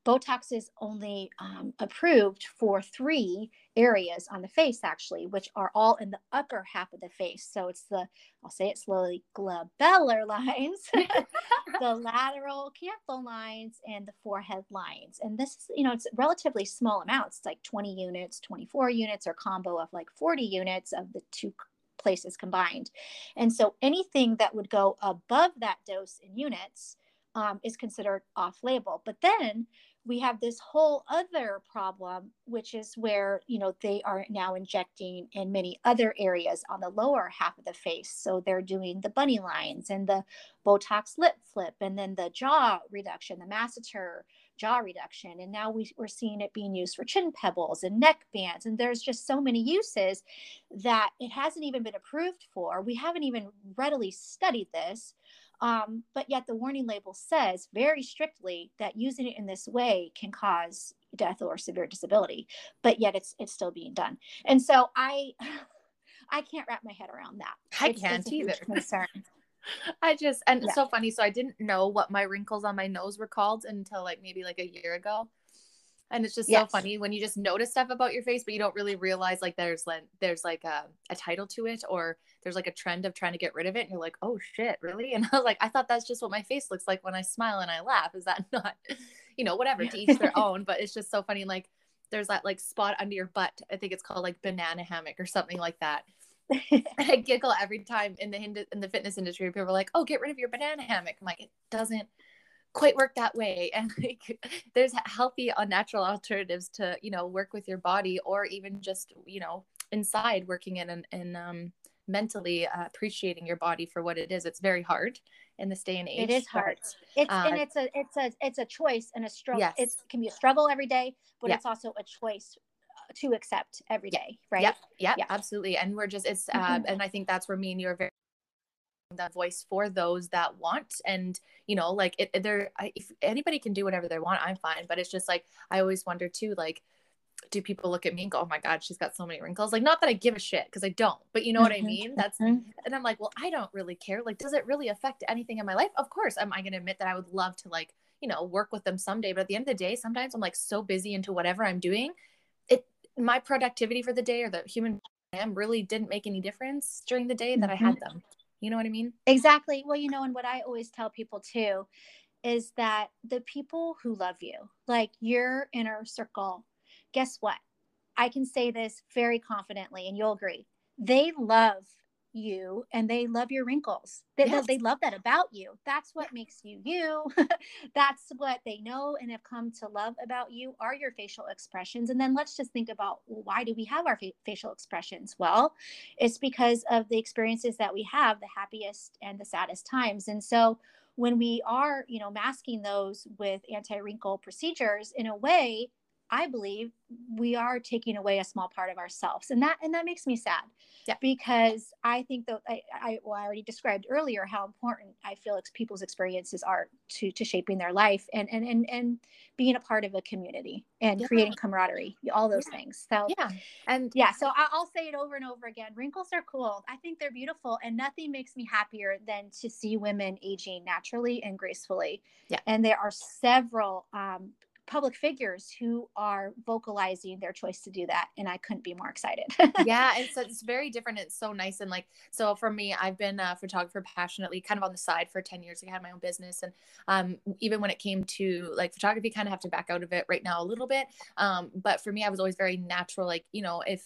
Botox is only um, approved for three areas on the face, actually, which are all in the upper half of the face. So it's the, I'll say it slowly, glabellar [LAUGHS] lines, [LAUGHS] the lateral canthal lines, and the forehead lines. And this is, you know, it's relatively small amounts, it's like 20 units, 24 units, or combo of like 40 units of the two places combined. And so anything that would go above that dose in units um, is considered off label. But then we have this whole other problem, which is where, you know, they are now injecting in many other areas on the lower half of the face. So they're doing the bunny lines and the Botox lip flip and then the jaw reduction, the masseter jaw reduction. And now we, we're seeing it being used for chin pebbles and neck bands. And there's just so many uses that it hasn't even been approved for. We haven't even readily studied this. Um, but yet the warning label says very strictly that using it in this way can cause death or severe disability. But yet it's it's still being done. And so I [SIGHS] I can't wrap my head around that. I it's, can't it's either. [LAUGHS] Concern. I just and yeah. it's so funny. So I didn't know what my wrinkles on my nose were called until like maybe like a year ago. And it's just yes. so funny when you just notice stuff about your face, but you don't really realize like there's like there's like a, a title to it or there's like a trend of trying to get rid of it. And you're like, oh shit, really? [LAUGHS] And I was like, I thought that's just what my face looks like when I smile and I laugh. Is that [LAUGHS] not, you know, whatever to each their [LAUGHS] own. But it's just so funny. Like there's that like spot under your butt. I think it's called like banana hammock or something like that. I giggle every time in the in the fitness industry. People are like, "Oh, get rid of your banana hammock." I'm like, it doesn't quite work that way and like [LAUGHS] there's healthy unnatural alternatives to you know work with your body or even just you know inside working in and, and um, mentally uh, appreciating your body for what it is. It's very hard in this day and age it is hard. It's uh, and it's a it's a it's a choice and a struggle. Yes. it can be a struggle every day but yeah. it's also a choice uh, to accept every day right? Yep, yep. Yeah. Absolutely. And we're just it's uh, mm-hmm. and i think that's where me and you are very that voice for those that want. And you know like it, there if anybody can do whatever they want i'm fine. But it's just like i always wonder too like do people look at me and go oh my god she's got so many wrinkles. Like not that i give a shit because i don't but you know what i mm-hmm, mean? That's mm-hmm. and i'm like well i don't really care. Like does it really affect anything in my life? Of course am i going to admit that i would love to like you know work with them someday but at the end of the day sometimes i'm like so busy into whatever i'm doing it my productivity for the day or the human I am really didn't make any difference during the day that mm-hmm. i had them you know what I mean? Exactly. Well, you know, and what I always tell people too is that the people who love you, like your inner circle, guess what? I can say this very confidently, and you'll agree. They love you and they love your wrinkles. They, yes. they love that about you. That's what makes you you. [LAUGHS] That's what they know and have come to love about you are your facial expressions. And then let's just think about why do we have our fa- facial expressions? Well, it's because of the experiences that we have, the happiest and the saddest times. And so when we are, you know, masking those with anti-wrinkle procedures in a way, I believe we are taking away a small part of ourselves, and that and that makes me sad. Yeah. Because I think that I, I, well, I already described earlier how important I feel people's experiences are to to shaping their life and and and and being a part of a community and yeah. creating camaraderie, all those yeah. things. So yeah, and yeah, so I'll say it over and over again. Wrinkles are cool. I think they're beautiful, and nothing makes me happier than to see women aging naturally and gracefully. Yeah, and there are several um, public figures who are vocalizing their choice to do that and i couldn't be more excited. [LAUGHS] Yeah it's, it's very different it's so nice and like so for me i've been a photographer passionately kind of on the side for 10 years i had my own business and um, even when it came to like photography kind of have to back out of it right now a little bit um, but for me i was always very natural like you know if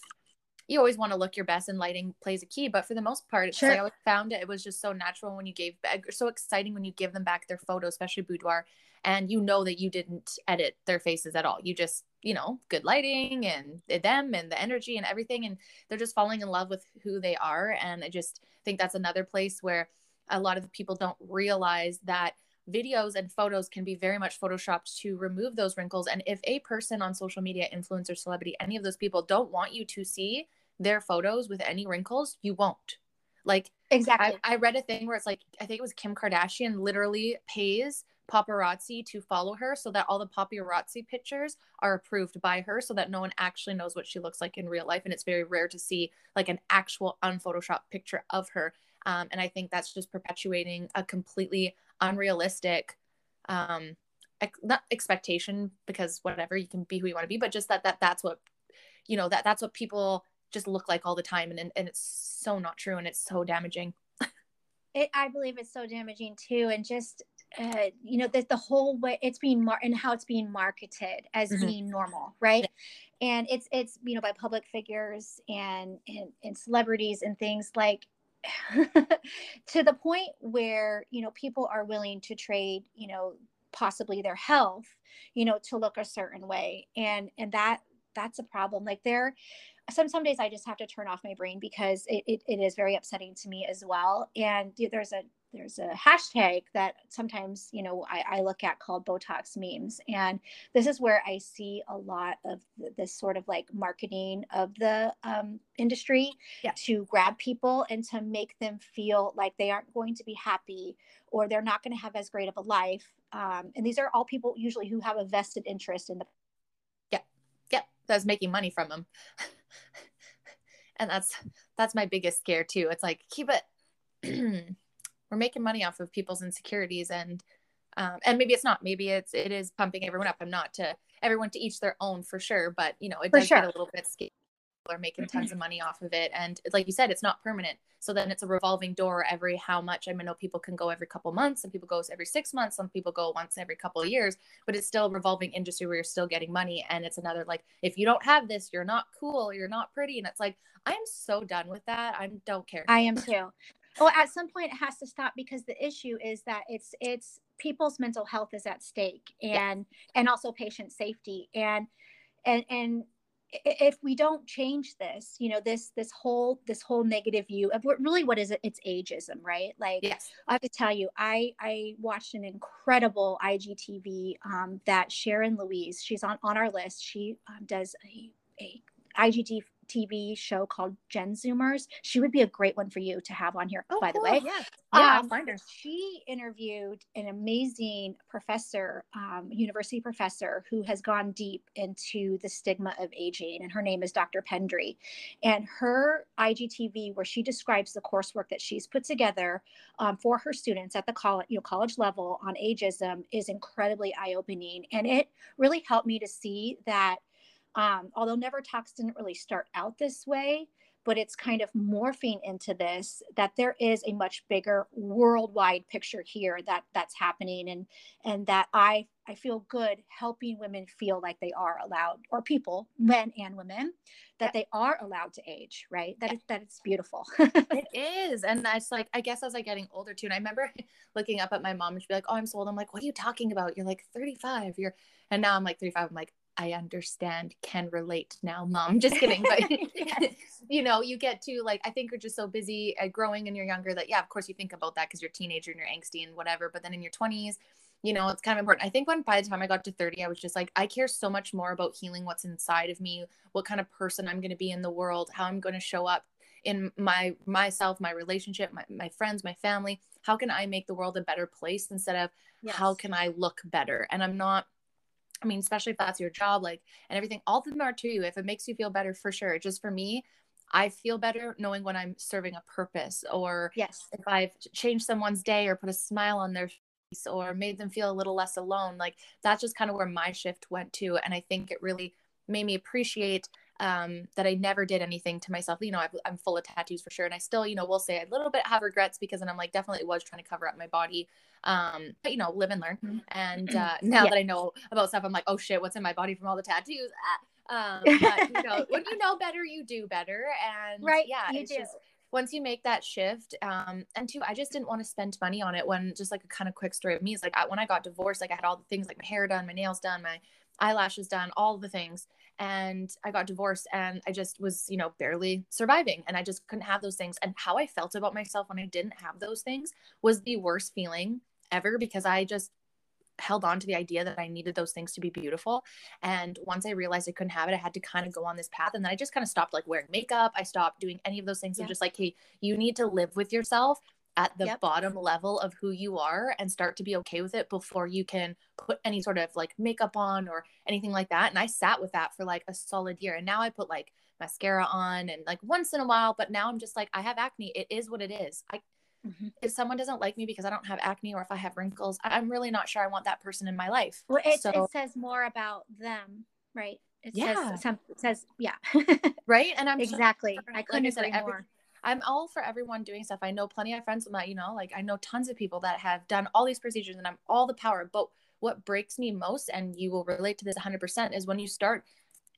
you always want to look your best and lighting plays a key but for the most part sure. i always found it it was just so natural when you gave eh, back so exciting when you give them back their photo especially boudoir and you know that you didn't edit their faces at all you just you know good lighting and them and the energy and everything and they're just falling in love with who they are and i just think that's another place where a lot of people don't realize that videos and photos can be very much photoshopped to remove those wrinkles. And if a person on social media influencer celebrity any of those people don't want you to see their photos with any wrinkles you won't. Like exactly. I, I read a thing where it's like i think it was kim kardashian literally pays paparazzi to follow her so that all the paparazzi pictures are approved by her so that no one actually knows what she looks like in real life. And it's very rare to see like an actual unphotoshopped picture of her. Um, and i think that's just perpetuating a completely unrealistic um ex- not expectation because whatever you can be who you want to be but just that that that's what you know that that's what people just look like all the time and, and, and it's so not true and it's so damaging [LAUGHS] it, I believe it's so damaging too. And just uh, you know that the whole way it's being mar- and how it's being marketed as mm-hmm. being normal right and it's it's you know by public figures and and, and celebrities and things like [LAUGHS] to the point where you know people are willing to trade you know possibly their health you know to look a certain way. And and that that's a problem. Like there some some days i just have to turn off my brain because it, it, it is very upsetting to me as well. And there's a there's a hashtag that sometimes you know I, I, look at called botox memes and this is where i see a lot of this sort of like marketing of the um, industry yeah. to grab people and to make them feel like they aren't going to be happy or they're not going to have as great of a life um, and these are all people usually who have a vested interest in the yeah. Yeah that's making money from them [LAUGHS] and that's that's my biggest scare too. It's like keep it [CLEARS THROAT] we're making money off of people's insecurities and um, and maybe it's not maybe it's it is pumping everyone up. I'm not to everyone to each their own for sure but you know it does sure. get a little bit scary are making tons of money off of it. And like you said it's not permanent. So then it's a revolving door every how much i mean, know people can go every couple months some people go every six months some people go once every couple of years but it's still a revolving industry where you're still getting money. And it's another like if you don't have this you're not cool you're not pretty. And it's like i'm so done with that. I don't care. I am too well at some point it has to stop because the issue is that it's it's people's mental health is at stake and yeah. and also patient safety and and and if we don't change this you know this this whole this whole negative view of what really what is it it's ageism right like yes. i have to tell you i i watched an incredible igtv um, that sharon louise she's on on our list she um, does a, a IGTV TV show called Gen Zoomers. She would be a great one for you to have on here, oh, by cool. the way. Yeah, yeah, um, find her. She interviewed an amazing professor, um, university professor, who has gone deep into the stigma of aging, and her name is Dr. Pendry. And her IGTV, where she describes the coursework that she's put together um, for her students at the college, you know, college level on ageism, is incredibly eye-opening, and it really helped me to see that um, although Never Tox didn't really start out this way, but it's kind of morphing into this that there is a much bigger worldwide picture here that that's happening and and that I I feel good helping women feel like they are allowed or people men and women that yeah. they are allowed to age right that yeah. it, that it's beautiful it is and that's like I guess as I getting older too and I remember [LAUGHS] looking up at my mom and she'd be like oh I'm so old I'm like what are you talking about you're like 35 you're and now I'm like 35 I'm like I understand, can relate now, mom. Just kidding. But, [LAUGHS] [LAUGHS] you know, you get to like, I think you're just so busy at growing and you're younger that, yeah, of course you think about that because you're a teenager and you're angsty and whatever. But then in your 20s, you know, it's kind of important. I think when by the time I got to 30, I was just like, I care so much more about healing what's inside of me, what kind of person I'm going to be in the world, how I'm going to show up in my myself, my relationship, my, my friends, my family. How can I make the world a better place instead of yes. how can I look better? And I'm not I mean, especially if that's your job, like, and everything, all of them are to you. If it makes you feel better, for sure. Just for me, I feel better knowing when I'm serving a purpose or yes, if I've changed someone's day or put a smile on their face or made them feel a little less alone. Like, that's just kind of where my shift went to. And I think it really made me appreciate um, that I never did anything to myself. You know, i am full of tattoos for sure. And I still, you know, will say a little bit have regrets because, and I'm like, definitely was trying to cover up my body. Um, but you know, live and learn. Mm-hmm. And uh, now yeah. that I know about stuff, I'm like, oh shit, what's in my body from all the tattoos? Ah. Um, [LAUGHS] but you know, when you know better, you do better. And right, yeah, you do. Just, once you make that shift um and two i just didn't want to spend money on it when just like a kind of quick story of me is like I, when i got divorced like i had all the things like my hair done my nails done my eyelashes done all the things and I got divorced and I just was, you know, barely surviving and I just couldn't have those things. And how I felt about myself when I didn't have those things was the worst feeling ever because I just held on to the idea that I needed those things to be beautiful. And once I realized I couldn't have it, I had to kind of go on this path. And then I just kind of stopped like wearing makeup. I stopped doing any of those things. Yeah. And just like, hey, you need to live with yourself at the yep. bottom level of who you are and start to be okay with it before you can put any sort of like makeup on or anything like that. And I sat with that for like a solid year. And now I put like mascara on and like once in a while, but now I'm just like, I have acne. It is what it is. I, mm-hmm. if someone doesn't like me because I don't have acne or if I have wrinkles, I'm really not sure I want that person in my life. Well, it, so, it says more about them, right? It yeah. says, it says, yeah. [LAUGHS] right. And I'm exactly. Sure, I couldn't like agree every, more I'm all for everyone doing stuff. I know plenty of friends that, you know, like I know tons of people that have done all these procedures and I'm all the power. But what breaks me most, and you will relate to this 100%, is when you start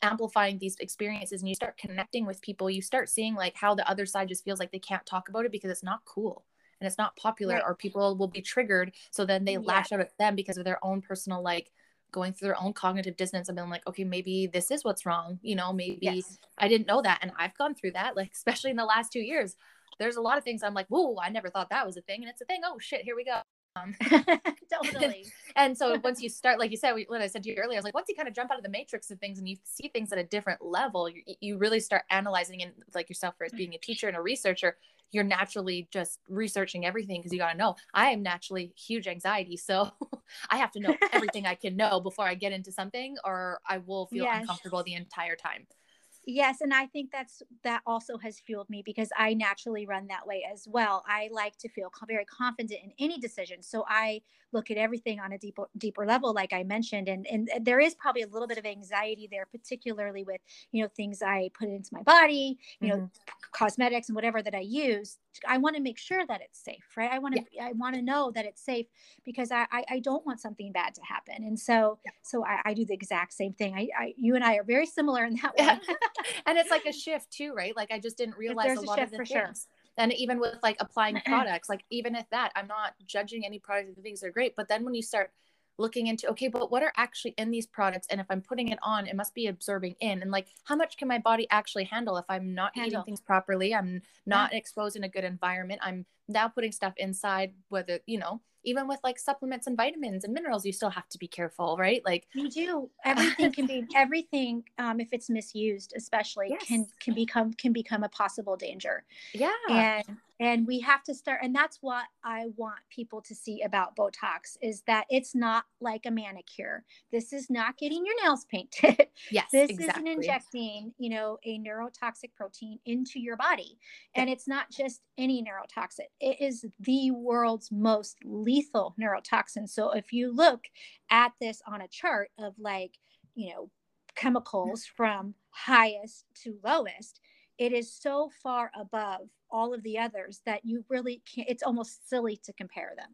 amplifying these experiences and you start connecting with people, you start seeing like how the other side just feels like they can't talk about it because it's not cool and it's not popular right. or people will be triggered. So then they yeah. lash out at them because of their own personal like going through their own cognitive dissonance and being like, okay, maybe this is what's wrong. You know, maybe yes. I didn't know that. And I've gone through that, like, especially in the last two years. There's a lot of things I'm like, whoa, I never thought that was a thing. And it's a thing. Oh, shit, here we go. Um, [LAUGHS] totally. and so once you start, like you said, what I said to you earlier, I was like, once you kind of jump out of the matrix of things and you see things at a different level, you, you really start analyzing and like yourself as being a teacher and a researcher, you're naturally just researching everything because you got to know. I am naturally huge anxiety, so [LAUGHS] I have to know [LAUGHS] everything I can know before I get into something, or I will feel yes. uncomfortable the entire time. Yes, and I think that's that also has fueled me because I naturally run that way as well. I like to feel very confident in any decision, so I look at everything on a deeper deeper level, like I mentioned, and and there is probably a little bit of anxiety there, particularly with you know things I put into my body, you mm-hmm. know, cosmetics and whatever that I use. I want to make sure that it's safe, right? I want to yeah. I want to know that it's safe because I, I, I don't want something bad to happen, and so yeah. so I, I do the exact same thing. I, I you and I are very similar in that [LAUGHS] way. And it's like a shift too, right? Like I just didn't realize a lot of the things. Sure. And even with like applying products, like even at that, I'm not judging any products. The things are great, but then when you start looking into okay but what are actually in these products and if i'm putting it on it must be absorbing in and like how much can my body actually handle if i'm not handle. eating things properly i'm not yeah. exposed in a good environment i'm now putting stuff inside whether you know even with like supplements and vitamins and minerals you still have to be careful right? Like you do. [LAUGHS] Everything can be everything um, if it's misused especially yes. can can become can become a possible danger. Yeah. And and we have to start and that's what i want people to see about botox is that it's not like a manicure. This is not getting your nails painted. Yes this exactly. isn't injecting you know a neurotoxic protein into your body. And it's not just any neurotoxin it is the world's most lethal neurotoxin so if you look at this on a chart of like you know chemicals from highest to lowest it is so far above all of the others that you really can't it's almost silly to compare them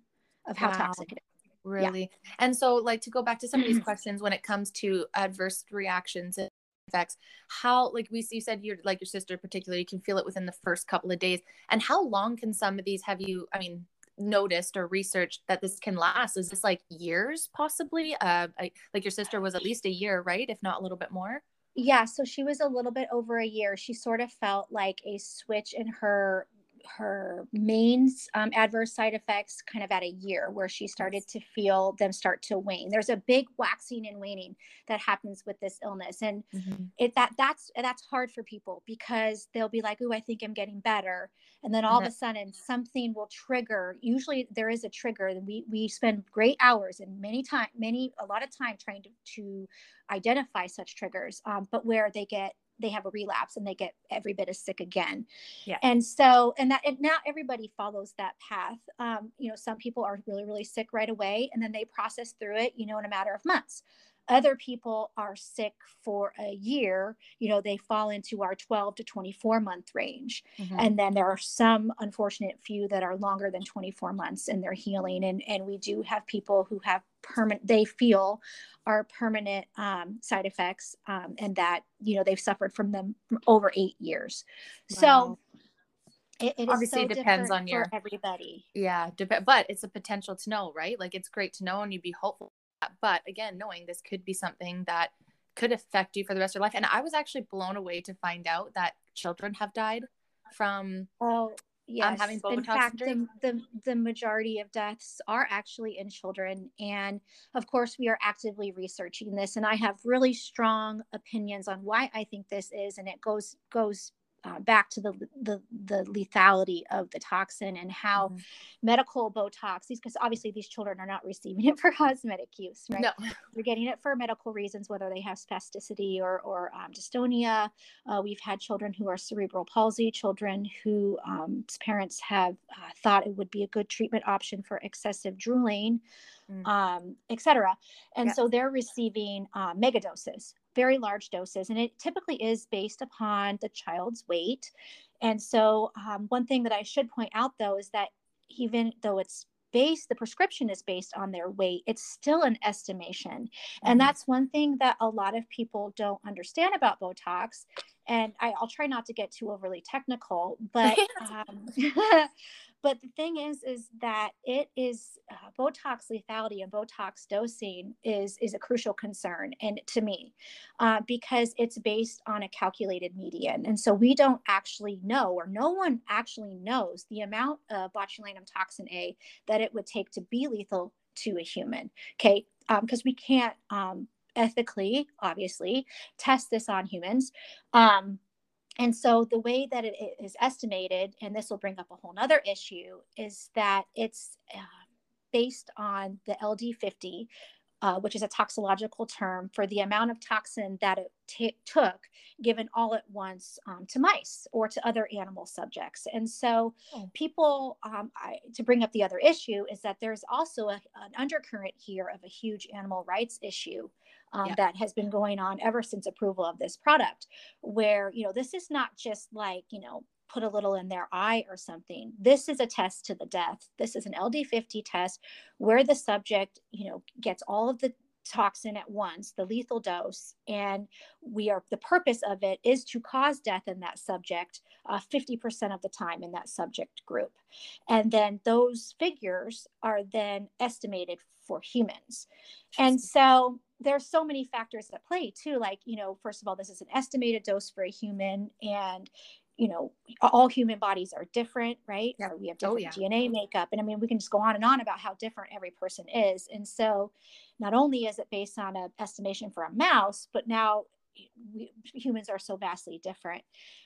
of how wow. toxic it is really yeah. and so like to go back to some of these [CLEARS THROAT] questions when it comes to adverse reactions and effects how like we you said you're like your sister particularly you can feel it within the first couple of days and how long can some of these have you i mean noticed or researched that this can last? Is this like years possibly? Uh I, like your sister was at least a year right if not a little bit more? Yeah, so she was a little bit over a year. She sort of felt like a switch in her her main um, adverse side effects kind of at a year where she started to feel them start to wane there's a big waxing and waning that happens with this illness and mm-hmm. it that that's that's hard for people because they'll be like oh i think i'm getting better and then all mm-hmm. of a sudden something will trigger usually there is a trigger and we we spend great hours and many time many a lot of time trying to to identify such triggers um, but where they get they have a relapse and they get every bit as sick again. Yeah. And so, and that, and not everybody follows that path. Um, you know, some people are really, really sick right away and then they process through it, you know, in a matter of months. Other people are sick for a year, you know, they fall into our 12 to 24 month range. Mm-hmm. And then there are some unfortunate few that are longer than 24 months in their healing. And, and we do have people who have permanent, they feel are permanent um, side effects um, and that, you know, they've suffered from them over eight years. Wow. So, it, it obviously so depends on your everybody yeah dep- but it's a potential to know right like it's great to know and you'd be hopeful but again, knowing this could be something that could affect you for the rest of your life. And I was actually blown away to find out that children have died from oh yes. Um, having Botox in fact, the, the, the majority of deaths are actually in children. And of course, we are actively researching this. And I have really strong opinions on why I think this is. And it goes goes uh, back to the, the the lethality of the toxin and how mm-hmm. medical Botox these because obviously these children are not receiving it [LAUGHS] for cosmetic use, right? No, they're getting it for medical reasons, whether they have spasticity or or um, dystonia. Uh, we've had children who are cerebral palsy, children who um, parents have uh, thought it would be a good treatment option for excessive drooling. Mm. Um, etc. And yeah. so they're receiving uh, mega doses very large doses, and it typically is based upon the child's weight. And so, um, one thing that I should point out though is that even though it's based, the prescription is based on their weight, it's still an estimation. Mm-hmm. And that's one thing that a lot of people don't understand about Botox. And I, will try not to get too overly technical, but [LAUGHS] um, [LAUGHS] But the thing is, is that it is uh, Botox lethality and Botox dosing is is a crucial concern, and to me, uh, because it's based on a calculated median, and so we don't actually know, or no one actually knows, the amount of botulinum toxin A that it would take to be lethal to a human. Okay, because um, we can't um, ethically, obviously, test this on humans. Um, and so the way that it is estimated, and this will bring up a whole nother issue, is that it's uh, based on the LD50 uh, which is a toxicological term for the amount of toxin that it t- took given all at once um, to mice or to other animal subjects. And so, oh. people, um, I, to bring up the other issue, is that there's also a, an undercurrent here of a huge animal rights issue. Um, yeah. That has been going on ever since approval of this product, where, you know, this is not just like, you know, put a little in their eye or something. This is a test to the death. This is an LD50 test where the subject, you know, gets all of the toxin at once, the lethal dose, and we are the purpose of it is to cause death in that subject uh, 50% of the time in that subject group. And then those figures are then estimated for humans. And so there's so many factors at play too like you know first of all this is an estimated dose for a human and you know all human bodies are different right yeah. we have oh, different oh, yeah. dna makeup and i mean we can just go on and on about how different every person is and so not only is it based on an estimation for a mouse but now we, humans are so vastly different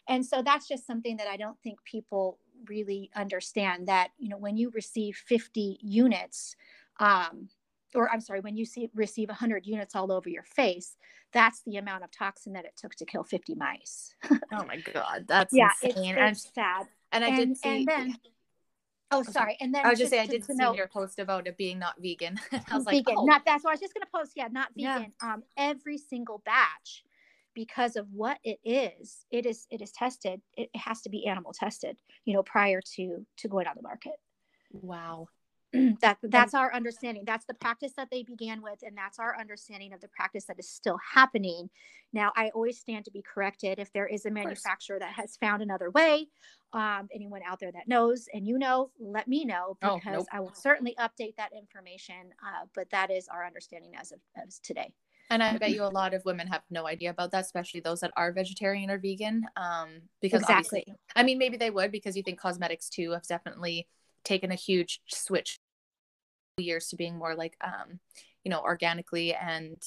and so that's just something that i don't think people really understand that you know when you receive 50 units um, or I'm sorry, when you see receive 100 units all over your face, that's the amount of toxin that it took to kill 50 mice. [LAUGHS] oh my god, that's yeah, insane. it's, it's sad. And I and, did see. And then, oh, sorry. And then I was just, just say I did see know, your post about it being not vegan. [LAUGHS] I was vegan, like, oh. not that's what I was just going to post. Yeah, not vegan. Yeah. Um, every single batch, because of what it is, it is it is tested. It has to be animal tested. You know, prior to to going on the market. Wow. [CLEARS THROAT] that that's our understanding that's the practice that they began with and that's our understanding of the practice that is still happening now i always stand to be corrected if there is a manufacturer that has found another way um, anyone out there that knows and you know let me know because oh, nope. i will certainly update that information uh, but that is our understanding as of as today and I [CLEARS THROAT] bet you a lot of women have no idea about that, especially those that are vegetarian or vegan. Um, because exactly. obviously, I mean, maybe they would because you think cosmetics too have definitely taken a huge switch years to being more like um you know organically and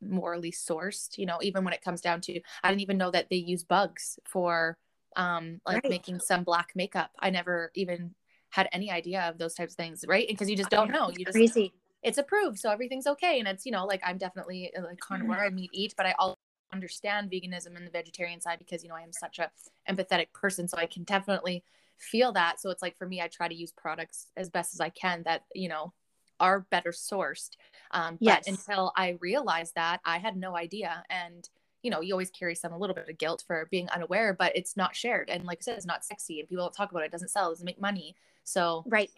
morally sourced you know even when it comes down to i didn't even know that they use bugs for um like right. making some black makeup. I never even had any idea of those types of things right? Because you just don't know. you just crazy. It's approved so everything's okay. And it's you know like i'm definitely uh, like carnivore mm-hmm. i meat eat but i also understand veganism and the vegetarian side because you know i am such a empathetic person so i can definitely feel that. So it's like for me i try to use products as best as i can that you know are better sourced. Um, yes. but until i realized that i had no idea. And you know you always carry some a little bit of guilt for being unaware but it's not shared. And like i said it's not sexy and people don't talk about it, it doesn't sell. It doesn't make money. So right.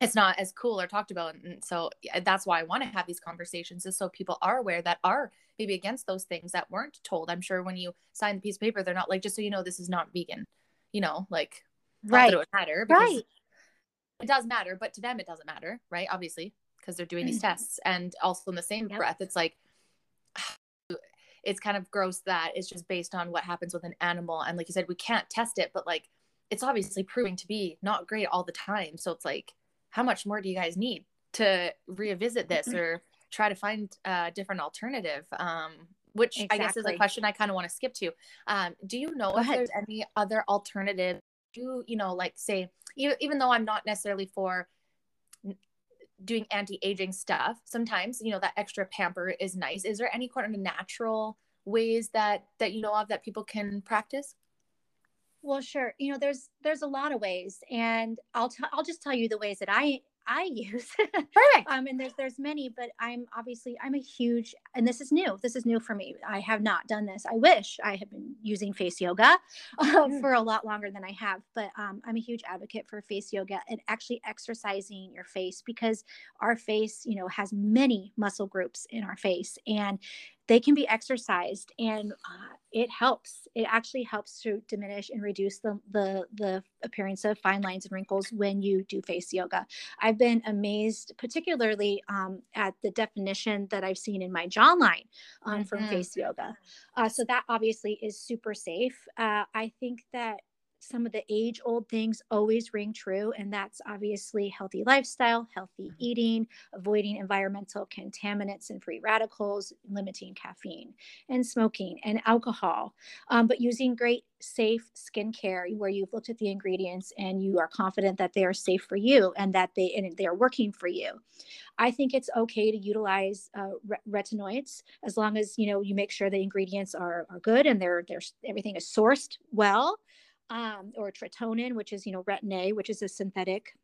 it's not as cool or talked about. And so that's why i want to have these conversations is so people are aware that are maybe against those things that weren't told. I'm sure when you sign the piece of paper they're not like just so you know this is not vegan. You know like right. it would matter right. it does matter, but to them it doesn't matter, right? Obviously, because they're doing these mm-hmm. tests. And also in the same yep. breath, it's like [SIGHS] it's kind of gross that it's just based on what happens with an animal. And like you said, we can't test it, but like it's obviously proving to be not great all the time. So it's like, how much more do you guys need to revisit this mm-hmm. or try to find a different alternative? Um, which exactly. I guess is a question I kind of want to skip to. Um, do you know if there's any other alternative do you know like say even though i'm not necessarily for doing anti-aging stuff sometimes you know that extra pamper is nice. Is there any kind of natural ways that that you know of that people can practice? Well sure. You know there's there's a lot of ways and i'll t- i'll just tell you the ways that i I use. [LAUGHS] Perfect. um, and there's there's many, but I'm obviously I'm a huge and this is new. This is new for me. I have not done this. I wish I had been using face yoga [LAUGHS] uh, mm. for a lot longer than I have, but um, I'm a huge advocate for face yoga and actually exercising your face because our face, you know, has many muscle groups in our face, and they can be exercised and uh, it helps. It actually helps to diminish and reduce the, the the appearance of fine lines and wrinkles when you do face yoga. I've been amazed particularly um, at the definition that i've seen in my jawline um, mm-hmm. from face yoga. Uh, so that obviously is super safe. Uh, i think that some of the age old things always ring true. And that's obviously healthy lifestyle, healthy mm-hmm. eating, avoiding environmental contaminants and free radicals, limiting caffeine and smoking and alcohol, um, but using great safe skincare where you've looked at the ingredients and you are confident that they are safe for you and that they and they are working for you. I think it's okay to utilize uh, retinoids as long as you know you make sure the ingredients are are good and they're they're everything is sourced well um, or tretinoin, which is, you know, retin A, which is a synthetic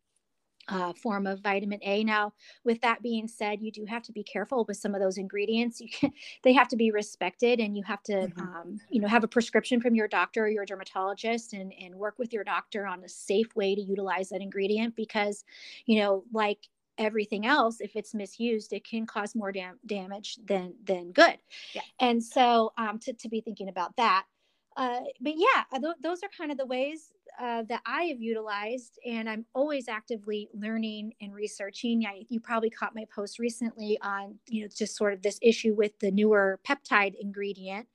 uh, form of vitamin A. Now, with that being said, you do have to be careful with some of those ingredients. You can, [LAUGHS] they have to be respected, and you have to, mm-hmm. um, you know, have a prescription from your doctor or your dermatologist, and and work with your doctor on a safe way to utilize that ingredient because, you know, like everything else if it's misused it can cause more dam- damage than than good yeah. and so um, to, to be thinking about that uh, but yeah, uh, th- those are kind of the ways uh, that I have utilized, and I'm always actively learning and researching. Yeah, you probably caught my post recently on you know just sort of this issue with the newer peptide ingredient,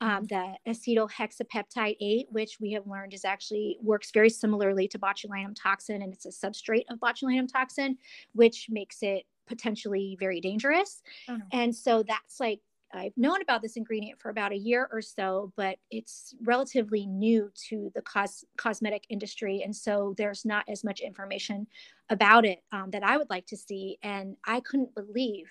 um, the acetyl hexapeptide 8, which we have learned is actually works very similarly to botulinum toxin, and it's a substrate of botulinum toxin, which makes it potentially very dangerous. Oh. And so that's like I've known about this ingredient for about a year or so, but it's relatively new to the cos- cosmetic industry. And so there's not as much information about it um, that I would like to see. And I couldn't believe,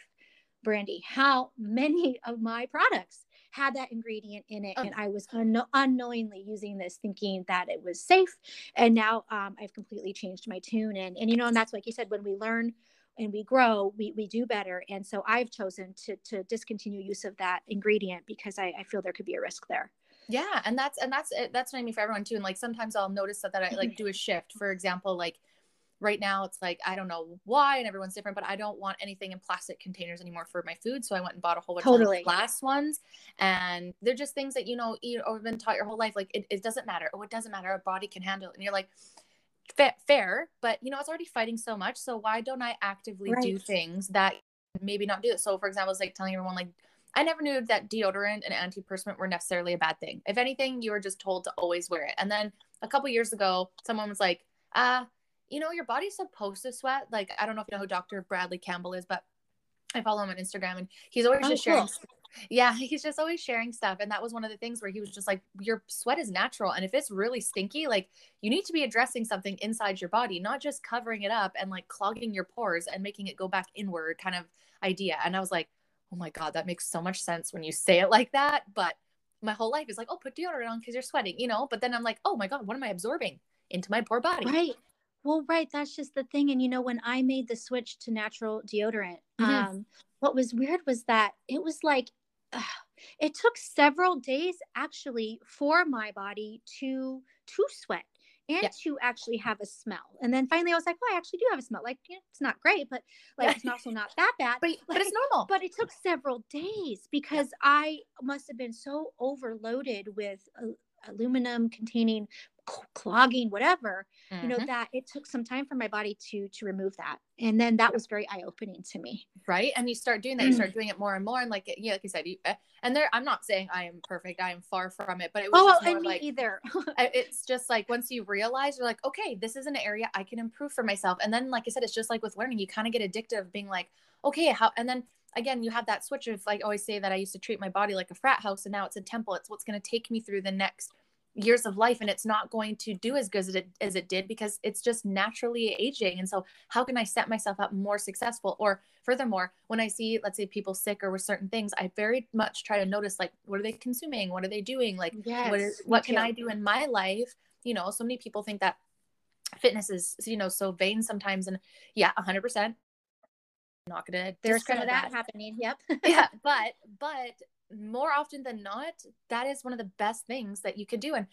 Brandy, how [LAUGHS] many of my products had that ingredient in it. Oh. And I was un- unknowingly using this thinking that it was safe. And now um, I've completely changed my tune. And, and, you know, and that's like you said, when we learn and we grow, we, we do better. And so I've chosen to, to discontinue use of that ingredient because I, I feel there could be a risk there. Yeah. And that's, and that's, eh, that's what I mean for everyone too. And like, sometimes I'll notice that, that I like mm-hmm. do a shift, for example, like right now it's like, I don't know why, and everyone's different, but I don't want anything in plastic containers anymore for my food. So I went and bought a whole bunch totally. of glass ones and they're just things that, you know, you've oh, been taught your whole life. Like it, it doesn't matter. Oh, it doesn't matter. A body can handle it. And you're like, fair, but you know, it's already fighting so much. So why don't I actively right. do things that maybe not do it? So, for example, it's like telling everyone, like, I never knew that deodorant and antiperspirant were necessarily a bad thing. If anything, you were just told to always wear it. And then a couple years ago, someone was like, uh, you know, your body's supposed to sweat. Like, I don't know if you know who Dr. Bradley Campbell is, but I follow him on Instagram and he's always oh, just sharing cool. yeah he's just always sharing stuff and that was one of the things where he was just like your sweat is natural and if it's really stinky like you need to be addressing something inside your body not just covering it up and like clogging your pores and making it go back inward kind of idea. And i was like oh my god that makes so much sense when you say it like that. But my whole life is like oh put deodorant on because you're sweating you know? But then i'm like oh my god what am i absorbing into my poor body? Right well right that's just the thing and you know when i made the switch to natural deodorant mm-hmm. um what was weird was that it was like uh, it took several days actually for my body to to sweat and yeah. to actually have a smell. And then finally I was like, well, I actually do have a smell. Like, it's not great, but like it's also not that bad. but, like, but it's normal. But it took several days because yeah. I must have been so overloaded with uh, aluminum containing clogging whatever mm-hmm. you know mm-hmm. that it took some time for my body to to remove that. And then that was very eye-opening to me. Right? And you start doing that you start doing it more and more and like yeah like you said you, eh, and there i'm not saying i am perfect i am far from it but it was oh and me like, either. [LAUGHS] It's just like once you realize you're like okay this is an area i can improve for myself. And then like i said it's just like with learning you kind of get addicted of being like okay how and then again you have that switch of like I always say that i used to treat my body like a frat house and now it's a temple it's what's going to take me through the next years of life and it's not going to do as good as it, as it did because it's just naturally aging. And so how can i set myself up more successful? Or furthermore when i see let's say people sick or with certain things i very much try to notice like what are they consuming? What are they doing? Like yes, what, is, what can i do in my life? You know so many people think that fitness is you know so vain sometimes and yeah 100% not gonna there's some of that, that. happening yep. Yeah [LAUGHS] but but more often than not, that is one of the best things that you can do. And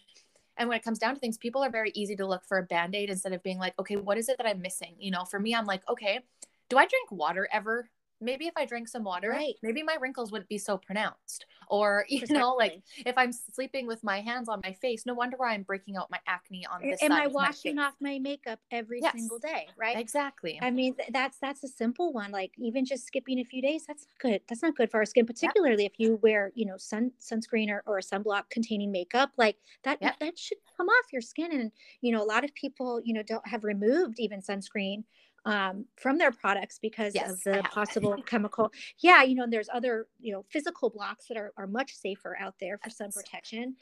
and when it comes down to things, people are very easy to look for a band-aid instead of being like, okay, what is it that I'm missing? You know, for me, I'm like, okay, do I drink water ever? Maybe if I drank some water, Right. maybe my wrinkles wouldn't be so pronounced. Or, [LAUGHS] you know, like if I'm sleeping with my hands on my face, no wonder why I'm breaking out my acne on this am side I washing off my makeup every Yes. single day? Right. Exactly. I mean, th- that's that's a simple one. Like even just skipping a few days, that's not good. That's not good for our skin, particularly if you wear, you know, sun sunscreen or, or sunblock containing makeup. Like that that should come off your skin. And you know, a lot of people, you know, don't have removed even sunscreen um, from their products because Yes, of the possible [LAUGHS] chemical. Yeah, you know, and there's other, you know, physical blocks that are, are much safer out there for sun protection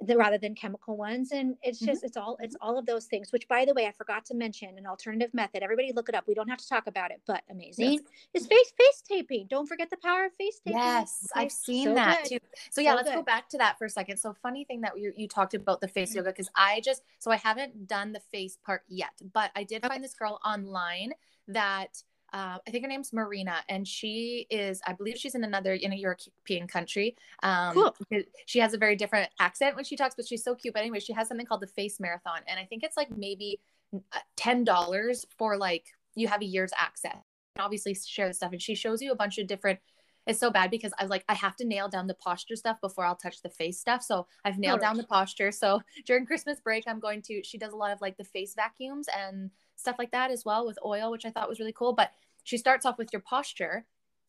the, rather than chemical ones. And it's Mhm. just, it's all, it's all of those things, which by the way, I forgot to mention an alternative method. Everybody look it up. We don't have to talk about it, but amazing is face, face taping. Don't forget the power of face taping. Yes, Okay, I've seen so that good. too. So yeah, So let's go back to that for a second. So funny thing that you you talked about the face yoga because I just so I haven't done the face part yet, but I did find this girl online that uh, I think her name's Marina, and she is I believe she's in another in a European country. Um, Cool. She has a very different accent when she talks, but she's so cute. But anyway, she has something called the Face Marathon, and I think it's like maybe uh, ten dollars for like you have a year's access. And obviously, share the stuff, and she shows you a bunch of different it's so bad because I was like, I have to nail down the posture stuff before I'll touch the face stuff. So I've nailed down the posture. So during Christmas break, I'm going to, she does a lot of like the face vacuums and stuff like that as well with oil, which I thought was really cool. But she starts off with your posture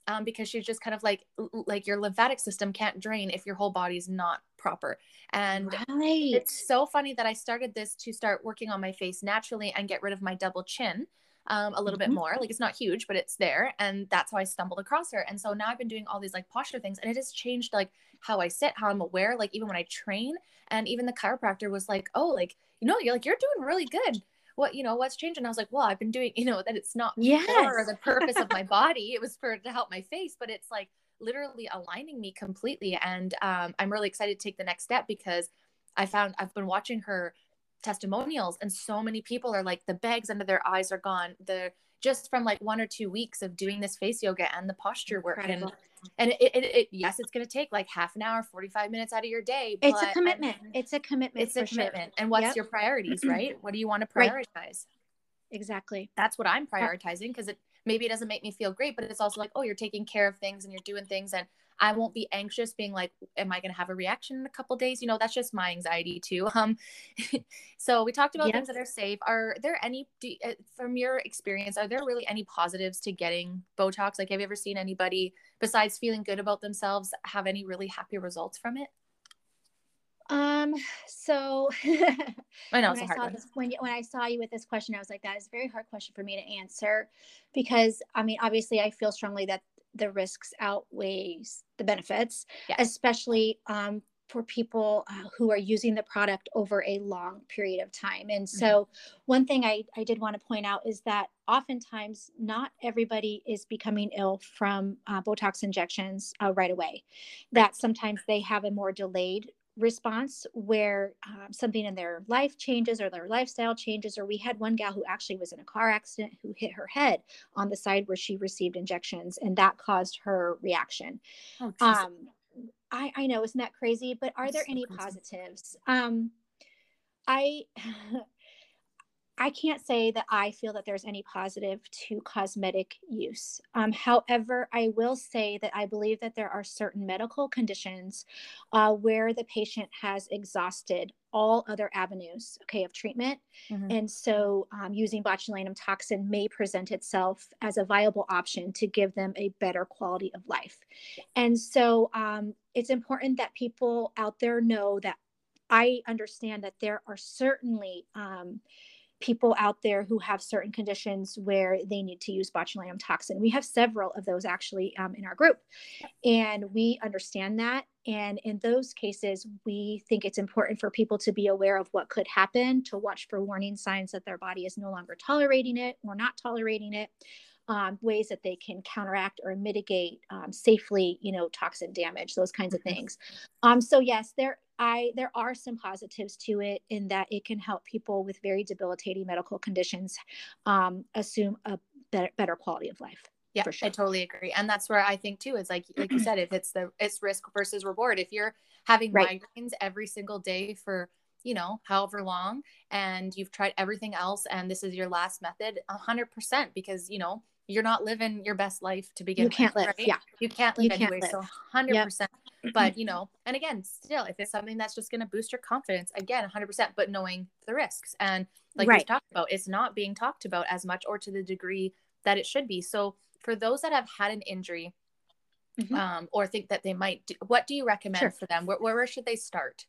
um, because she's just kind of like, like your lymphatic system can't drain if your whole body's not proper. And Right. it's so funny that I started this to start working on my face naturally and get rid of my double chin um, a little bit Mhm. more. Like it's not huge, but it's there. And that's how I stumbled across her. And so now I've been doing all these like posture things and it has changed like how I sit, how I'm aware, like even when I train. And even the chiropractor was like, oh, like, you know, you're like, you're doing really good. What, you know, what's changed? And I was like, well, I've been doing, [LAUGHS] you know, that it's not for the [LAUGHS] purpose of my body. It was for to help my face, but it's like literally aligning me completely. And um, I'm really excited to take the next step because I found I've been watching her testimonials and so many people are like the bags under their eyes are gone. The just from like one or two weeks of doing this face yoga and the posture work Incredible. and it, it, it yes it's going to take like half an hour 45 minutes out of your day It's a commitment. and It's a commitment. it's a for sure. commitment and what's Yep. your priorities mm-hmm. right what do you want to Right. prioritize Exactly. that's what i'm prioritizing because it maybe it doesn't make me feel great but it's also like oh you're taking care of things and you're doing things and i won't be anxious being like am i going to have a reaction in a couple days? You know that's just my anxiety too [LAUGHS] um [LAUGHS] so we talked about Yeah. things that are safe. Are there any do, uh, from your experience are there really any positives to getting botox? Like have you ever seen anybody besides feeling good about themselves have any really happy results from it? Um, so [LAUGHS] i know when it's a I hard saw this when when I saw you with this question, I was like, that is a very hard question for me to answer because I mean, obviously, I feel strongly that the risks outweighs the benefits, Yeah. especially um, for people uh, who are using the product over a long period of time. And so, one thing I, I did want to point out is that oftentimes not everybody is becoming ill from uh, Botox injections uh, right away. That sometimes they have a more delayed response where um, something in their life changes or their lifestyle changes or we had one gal who actually was in a car accident who hit her head on the side where she received injections and that caused her reaction. Oh, um i i know isn't that crazy? But are That's there so any crazy. positives? Um i [LAUGHS] I can't say that I feel that there's any positive to cosmetic use. Um, however, I will say that I believe that there are certain medical conditions uh, where the patient has exhausted all other avenues, okay, of treatment, Mhm. and so um, using botulinum toxin may present itself as a viable option to give them a better quality of life. And so um, it's important that people out there know that I understand that there are certainly um, people out there who have certain conditions where they need to use botulinum toxin. We have several of those actually um, in our group, and we understand that. And in those cases, we think it's important for people to be aware of what could happen, to watch for warning signs that their body is no longer tolerating it or not tolerating it. Um, ways that they can counteract or mitigate um, safely, you know, toxin damage, those kinds of Mhm. things. Um, so yes, there I there are some positives to it in that it can help people with very debilitating medical conditions um, assume a better, better quality of life. Yeah, for sure. I totally agree. And that's where I think too is like like you [CLEARS THROAT] said, if it's the it's risk versus reward. If you're having Right. migraines every single day for you know however long, and you've tried everything else, and this is your last method, a hundred percent, because you know you're not living your best life to begin you can't with, live right? yeah you can't live You can't anyway live. so 100% but you know and again still if it's something that's just going to boost your confidence again 100% but knowing the risks and like we talked about it's not being talked about as much or to the degree that it should be so for those that have had an injury Mhm. um, or think that they might do, what do you recommend Sure. for them where, where, where should they start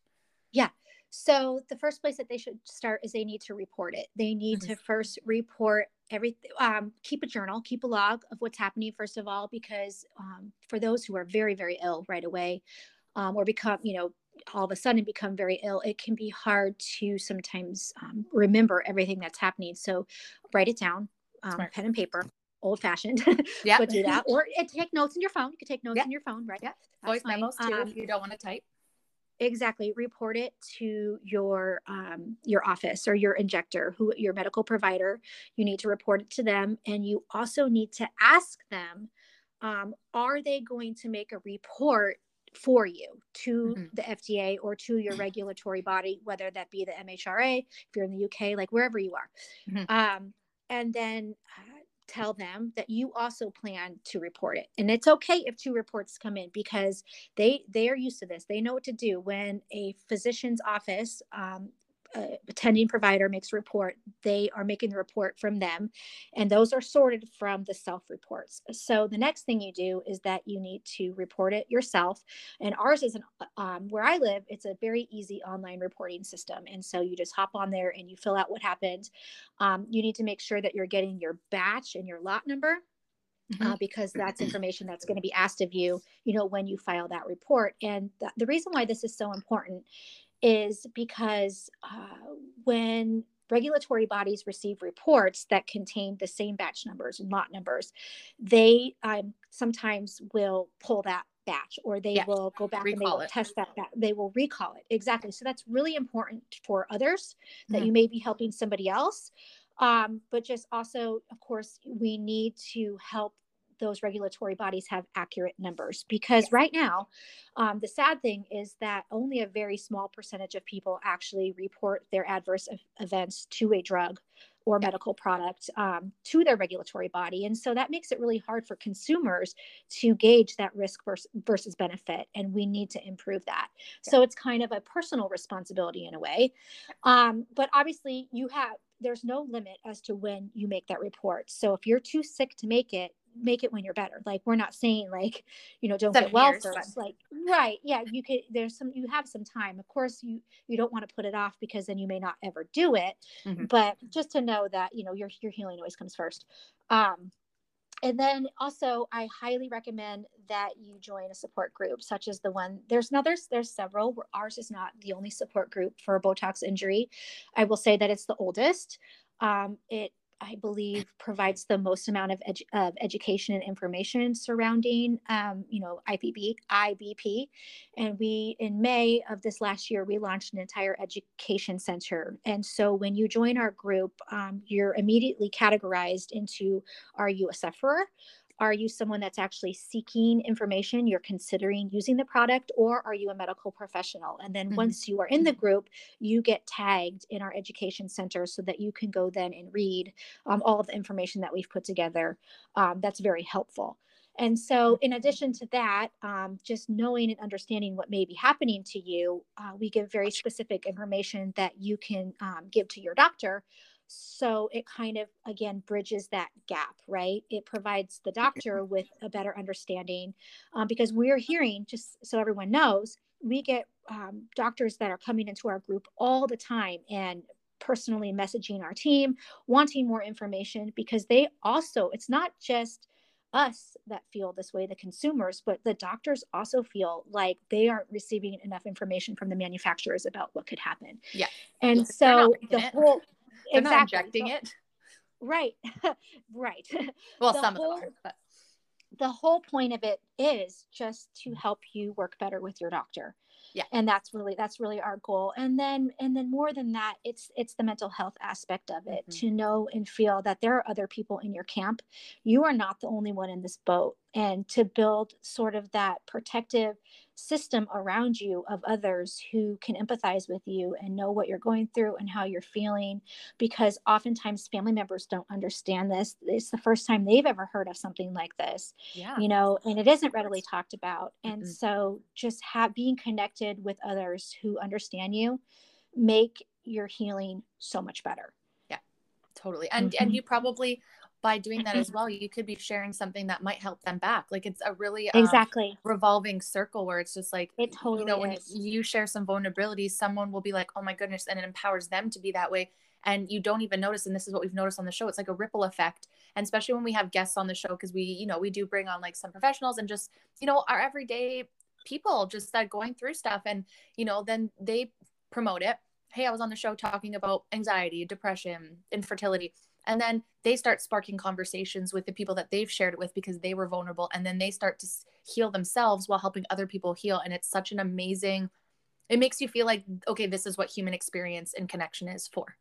yeah So the first place that they should start is they need to report it. They need to first report everything. Um, keep a journal, keep a log of what's happening first of all, because um, for those who are very very ill right away, um, or become you know all of a sudden become very ill, it can be hard to sometimes um, remember everything that's happening. So write it down, um, pen and paper. Old fashioned, [LAUGHS] yeah but do that, or and take notes in your phone. You can take notes Yeah. in your phone, right? Yeah. Voice memos too Um, if you don't want to type exactly report it to your um, your office or your injector who your medical provider you need to report it to them and you also need to ask them um, are they going to make a report for you to Mhm. the fda or to your regulatory body whether that be the mhra if you're in the uk like wherever you are Mhm. um, and then uh, tell them that you also plan to report it. And it's okay if two reports come in because they they are used to this. They know what to do when a physician's office um, uh, attending provider makes a report they are making the report from them and those are sorted from the self reports so the next thing you do is that you need to report it yourself and ours is an um, where i live it's a very easy online reporting system and so you just hop on there and you fill out what happened um, you need to make sure that you're getting your batch and your lot number uh, because that's information that's going to be asked of you, you know, when you file that report. And th- the reason why this is so important is because uh, when regulatory bodies receive reports that contain the same batch numbers and lot numbers, they um, sometimes will pull that batch or they Yeah. will go back and they will it. test that back. They will recall it. Exactly. So that's really important for others that Mhm. you may be helping somebody else. Um, but just also, of course, we need to help those regulatory bodies have accurate numbers because right now, um, the sad thing is that only a very small percentage of people actually report their adverse events to a drug or medical product um, to their regulatory body. And so that makes it really hard for consumers to gauge that risk vers- versus benefit. And we need to improve that. So it's kind of a personal responsibility in a way. Um, but obviously, you have, there's no limit as to when you make that report. So if you're too sick to make it, make it when you're better. Like we're not saying like, you know, don't Seven get well years, first. but- Like, right. Yeah. You could, there's some, you have some time. Of course, you, you don't want to put it off because then you may not ever do it. Mhm. But just to know that, you know, your, your healing always comes first. Um, and then also i highly recommend that you join a support group such as the one there's no there's there's several ours is not the only support group for botox injury i will say that it's the oldest um, it i believe provides the most amount of, edu- of education and information surrounding um, you know ipb ibp and we in may of this last year we launched an entire education center and so when you join our group um, you're immediately categorized into are you a sufferer? Are you someone that's actually seeking information? You're considering using the product, or are you a medical professional? And then Mhm. once you are in the group, you get tagged in our education center so that you can go then and read um, all of the information that we've put together. Um, that's very helpful. And so, in addition to that, um, just knowing and understanding what may be happening to you, uh, we give very specific information that you can um, give to your doctor so it kind of again bridges that gap right? It provides the doctor with a better understanding um, because we're hearing just so everyone knows we get um, doctors that are coming into our group all the time and personally messaging our team wanting more information because they also it's not just us that feel this way the consumers but the doctors also feel like they aren't receiving enough information from the manufacturers about what could happen. Yeah. and Because so the whole They're not injecting The- it. right. [LAUGHS] Right. Well, the some whole- of them are, but the whole point of it is just to help you work better with your doctor. Yeah. and that's really that's really our goal. And then and then more than that it's it's the mental health aspect of it. Mhm. to know and feel that there are other people in your camp. You are not the only one in this boat and to build sort of that protective system around you of others who can empathize with you and know what you're going through and how you're feeling because oftentimes family members don't understand this it's the first time they've ever heard of something like this yeah. you know and it isn't readily talked about and mm-hmm. so just have being connected with others who understand you make your healing so much better yeah totally and mm-hmm. and you probably by doing that as well you could be sharing something that might help them back. Like it's a really um, exactly. revolving circle where it's just like it totally you know is. when you share some vulnerabilities someone will be like oh my goodness and it empowers them to be that way and you don't even notice and this is what we've noticed on the show it's like a ripple effect and especially when we have guests on the show because we you know we do bring on like some professionals and just you know our everyday people just that going through stuff and you know then they promote it. Hey i was on the show talking about anxiety depression infertility and then they start sparking conversations with the people that they've shared it with because they were vulnerable. And then they start to heal themselves while helping other people heal. And it's such an amazing it makes you feel like okay this is what human experience and connection is for.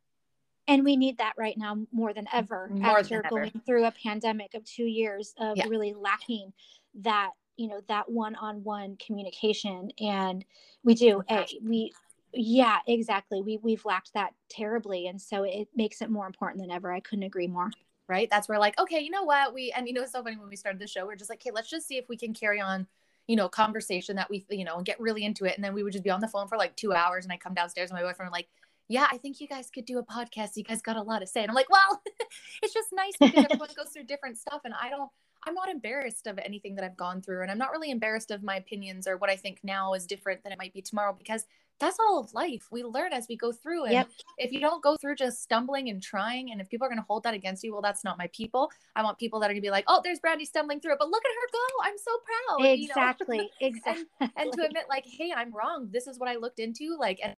And we need that right now more than ever more after than going through a pandemic of two years of yeah. really lacking that you know that one-on-one communication. And we do a we yeah exactly. We we've lacked that terribly and so it makes it more important than ever. I couldn't agree more. Right? That's where like okay you know what? We and you know it's so funny when we started the show we're just like okay let's just see if we can carry on you know conversation that we you know and get really into it. And then we would just be on the phone for like two hours and i come downstairs and my boyfriend like yeah i think you guys could do a podcast. You guys got a lot to say. And i'm like well [LAUGHS] it's just nice because everyone goes through different stuff and i don't I'm not embarrassed of anything that I've gone through. And I'm not really embarrassed of my opinions or what I think now is different than it might be tomorrow because that's all of life. We learn as we go through. And yep. if you don't go through just stumbling and trying, and if people are going to hold that against you, well, that's not my people. I want people that are going to be like, oh, there's Brandy stumbling through it, but look at her go. I'm so proud. Exactly. You know? exactly. [LAUGHS] and, and to admit, like, hey, I'm wrong. This is what I looked into. Like, and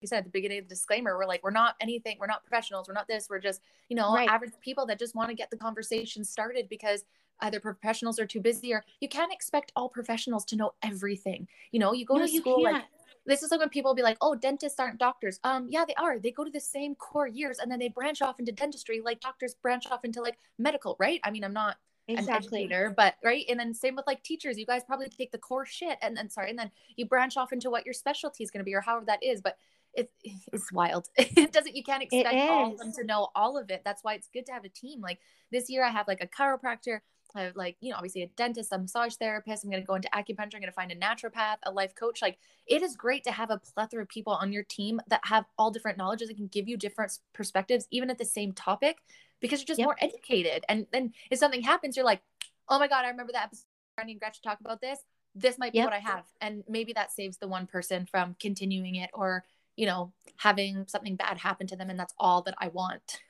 you said at the beginning of the disclaimer, we're like, we're not anything, we're not professionals, we're not this, we're just, you know, right. average people that just want to get the conversation started because either professionals are too busy or you can't expect all professionals to know everything. You know, you go no, to school like this is like when people be like, "Oh, dentists aren't doctors." Um, yeah, they are. They go to the same core years and then they branch off into dentistry, like doctors branch off into like medical, right? I mean, I'm not exactly. an educator, but right. And then same with like teachers. You guys probably take the core shit and then sorry, and then you branch off into what your specialty is going to be or however that is. But it, [LAUGHS] it's wild. [LAUGHS] it doesn't. You can't expect all of them to know all of it. That's why it's good to have a team. Like this year, I have like a chiropractor I have like, you know, obviously a dentist, a massage therapist. I'm going to go into acupuncture. I'm going to find a naturopath, a life coach. Like, it is great to have a plethora of people on your team that have all different knowledges that can give you different perspectives, even at the same topic, because you're just yep. more educated. And then if something happens, you're like, oh my God, I remember that episode. Brandy and Gretchen talk about this. This might be yep. what I have. And maybe that saves the one person from continuing it or, you know, having something bad happen to them. And that's all that I want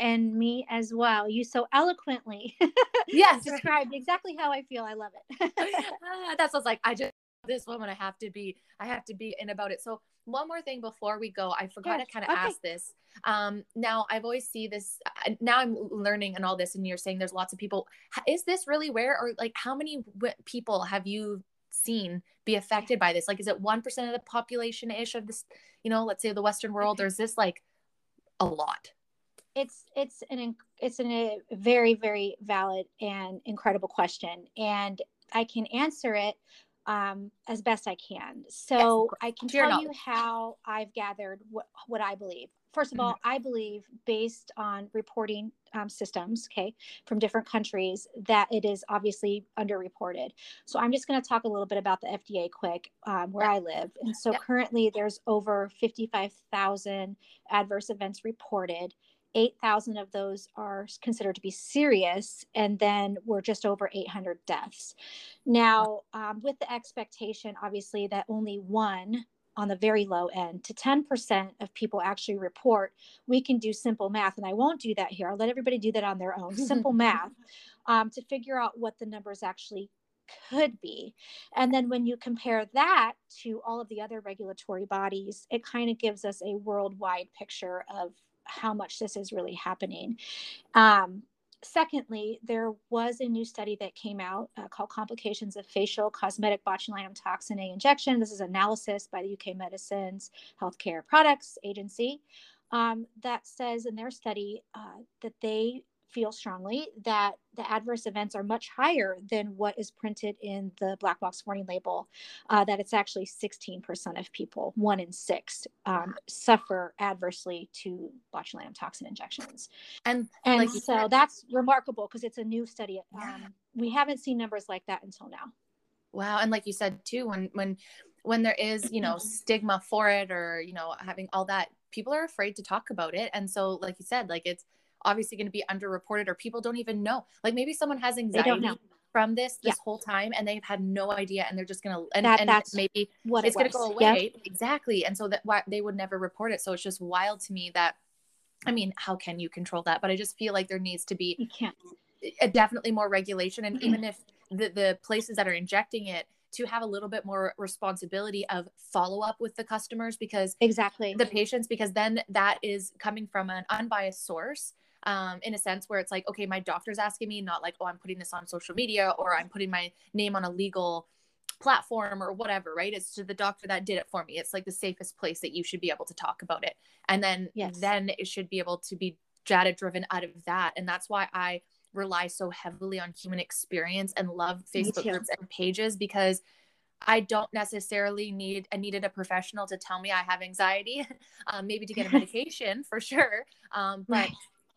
and me as well. You so eloquently [LAUGHS] yes described exactly how I feel. I love it. [LAUGHS] ah, that's what's like I just this woman I have to be I have to be in about it. So one more thing before we go, I forgot to kind of okay. ask this. Um, now I've always see this. Uh, now I'm learning and all this, and you're saying there's lots of people. Is this really where, or like how many w- people have you seen be affected by this? Like, is it one percent of the population ish of this? You know, let's say the Western world, or is this like a lot? It's it's an it's an, a very very valid and incredible question and i can answer it um, as best i can so yes, i can tell you how i've gathered what, what i believe first of mm-hmm. all i believe based on reporting um, systems okay from different countries that it is obviously underreported so i'm just going to talk a little bit about the fda quick um, where yeah. i live and so yeah. currently there's over 55000 adverse events reported 8,000 of those are considered to be serious, and then we're just over 800 deaths. Now, um, with the expectation, obviously, that only one on the very low end to 10% of people actually report, we can do simple math. And I won't do that here. I'll let everybody do that on their own. Simple math [LAUGHS] um, to figure out what the numbers actually could be. And then when you compare that to all of the other regulatory bodies, it kind of gives us a worldwide picture of how much this is really happening. Um, secondly, there was a new study that came out uh, called Complications of Facial Cosmetic Botulinum Toxin A Injection. This is analysis by the UK Medicines Healthcare Products Agency um, that says in their study uh, that they feel strongly that the adverse events are much higher than what is printed in the black box warning label. Uh, that it's actually 16% of people, one in six, um, suffer adversely to botulinum toxin injections. And and like so said, that's remarkable because it's a new study. Um, we haven't seen numbers like that until now. Wow, and like you said too, when when when there is you know stigma for it or you know having all that people are afraid to talk about it and so like you said like it's obviously going to be underreported or people don't even know. Like maybe someone has anxiety from this this yeah. whole time and they've had no idea and they're just going to and, that, and that's maybe what it's it going to go away. Yep. exactly. And so that why they would never report it. So it's just wild to me that i mean how can you control that? But i just feel like there needs to be you can't. a definitely more regulation and even if the, the places that are injecting it to have a little bit more responsibility of follow up with the customers because exactly. the patients because then that is coming from an unbiased source um, in a sense where it's like okay my doctor's asking me not like oh i'm putting this on social media or i'm putting my name on a legal platform or whatever right it's to the doctor that did it for me it's like the safest place that you should be able to talk about it and then yes. then it should be able to be data driven out of that and that's why i rely so heavily on human experience and love Facebook groups and pages because I don't necessarily need I needed a professional to tell me I have anxiety, [LAUGHS] um, maybe to get a [LAUGHS] medication for sure. Um, but right.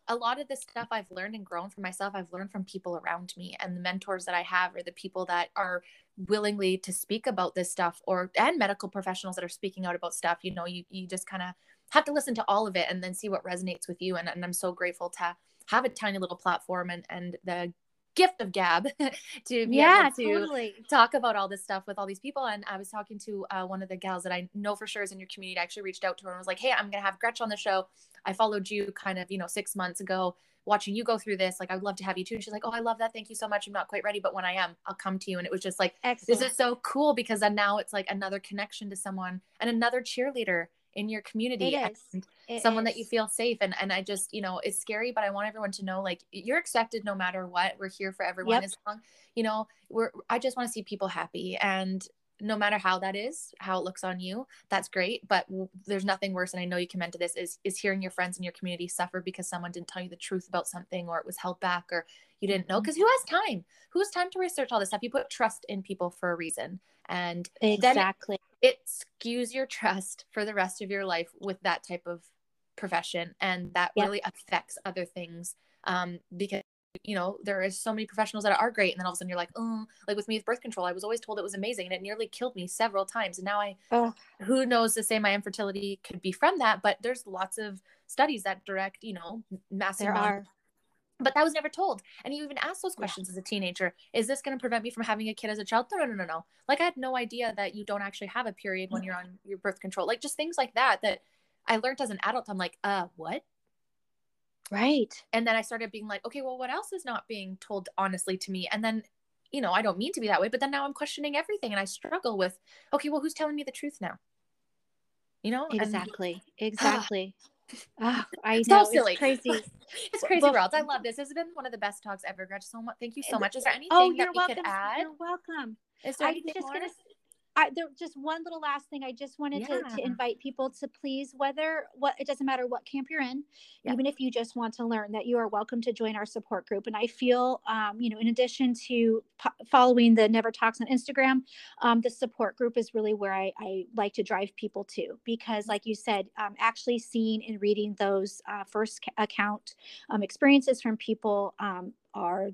A lot of the stuff I've learned and grown for myself, I've learned from people around me and the mentors that I have or the people that are willingly to speak about this stuff or and medical professionals that are speaking out about stuff. You know, you you just kind of have to listen to all of it and then see what resonates with you. And, and I'm so grateful to have a tiny little platform and and the gift of gab [LAUGHS] to be yeah, able to totally. talk about all this stuff with all these people and i was talking to uh, one of the gals that i know for sure is in your community I actually reached out to her and was like hey i'm gonna have gretch on the show i followed you kind of you know six months ago watching you go through this like i would love to have you too and she's like oh i love that thank you so much i'm not quite ready but when i am i'll come to you and it was just like Excellent. this is so cool because then now it's like another connection to someone and another cheerleader in your community and someone is. that you feel safe and and I just you know it's scary but I want everyone to know like you're accepted no matter what we're here for everyone yep. as long you know we're I just want to see people happy and no matter how that is how it looks on you that's great but w- there's nothing worse and i know you commend to this is is hearing your friends in your community suffer because someone didn't tell you the truth about something or it was held back or you didn't know because mm-hmm. who has time who has time to research all this stuff you put trust in people for a reason and exactly it skews your trust for the rest of your life with that type of profession and that yeah. really affects other things um, because you know there is so many professionals that are great and then all of a sudden you're like oh like with me with birth control i was always told it was amazing and it nearly killed me several times and now i oh. who knows to say my infertility could be from that but there's lots of studies that direct you know massive there are but that was never told. And you even asked those questions yeah. as a teenager. Is this going to prevent me from having a kid as a child? No, no, no, no, no. Like I had no idea that you don't actually have a period when you're on your birth control. Like just things like that that I learned as an adult. I'm like, uh, what? Right. And then I started being like, okay, well, what else is not being told honestly to me? And then, you know, I don't mean to be that way, but then now I'm questioning everything and I struggle with, okay, well, who's telling me the truth now? You know? Exactly. And, exactly. [SIGHS] Oh, I know. So silly. [LAUGHS] It's crazy. it's crazy well. I love this. This has been one of the best talks ever, Gretch. So much. Thank you so much. Is there oh, anything oh, that we welcome. could add? You're welcome. Is there I'm anything just more? Gonna, I, there just one little last thing. I just wanted yeah. to, to invite people to please, whether what it doesn't matter what camp you're in, yeah. even if you just want to learn, that you are welcome to join our support group. And I feel, um, you know, in addition to po- following the Never Tox on Instagram, um, the support group is really where I, I like to drive people to because, like you said, um, actually seeing and reading those uh, first account um, experiences from people um, are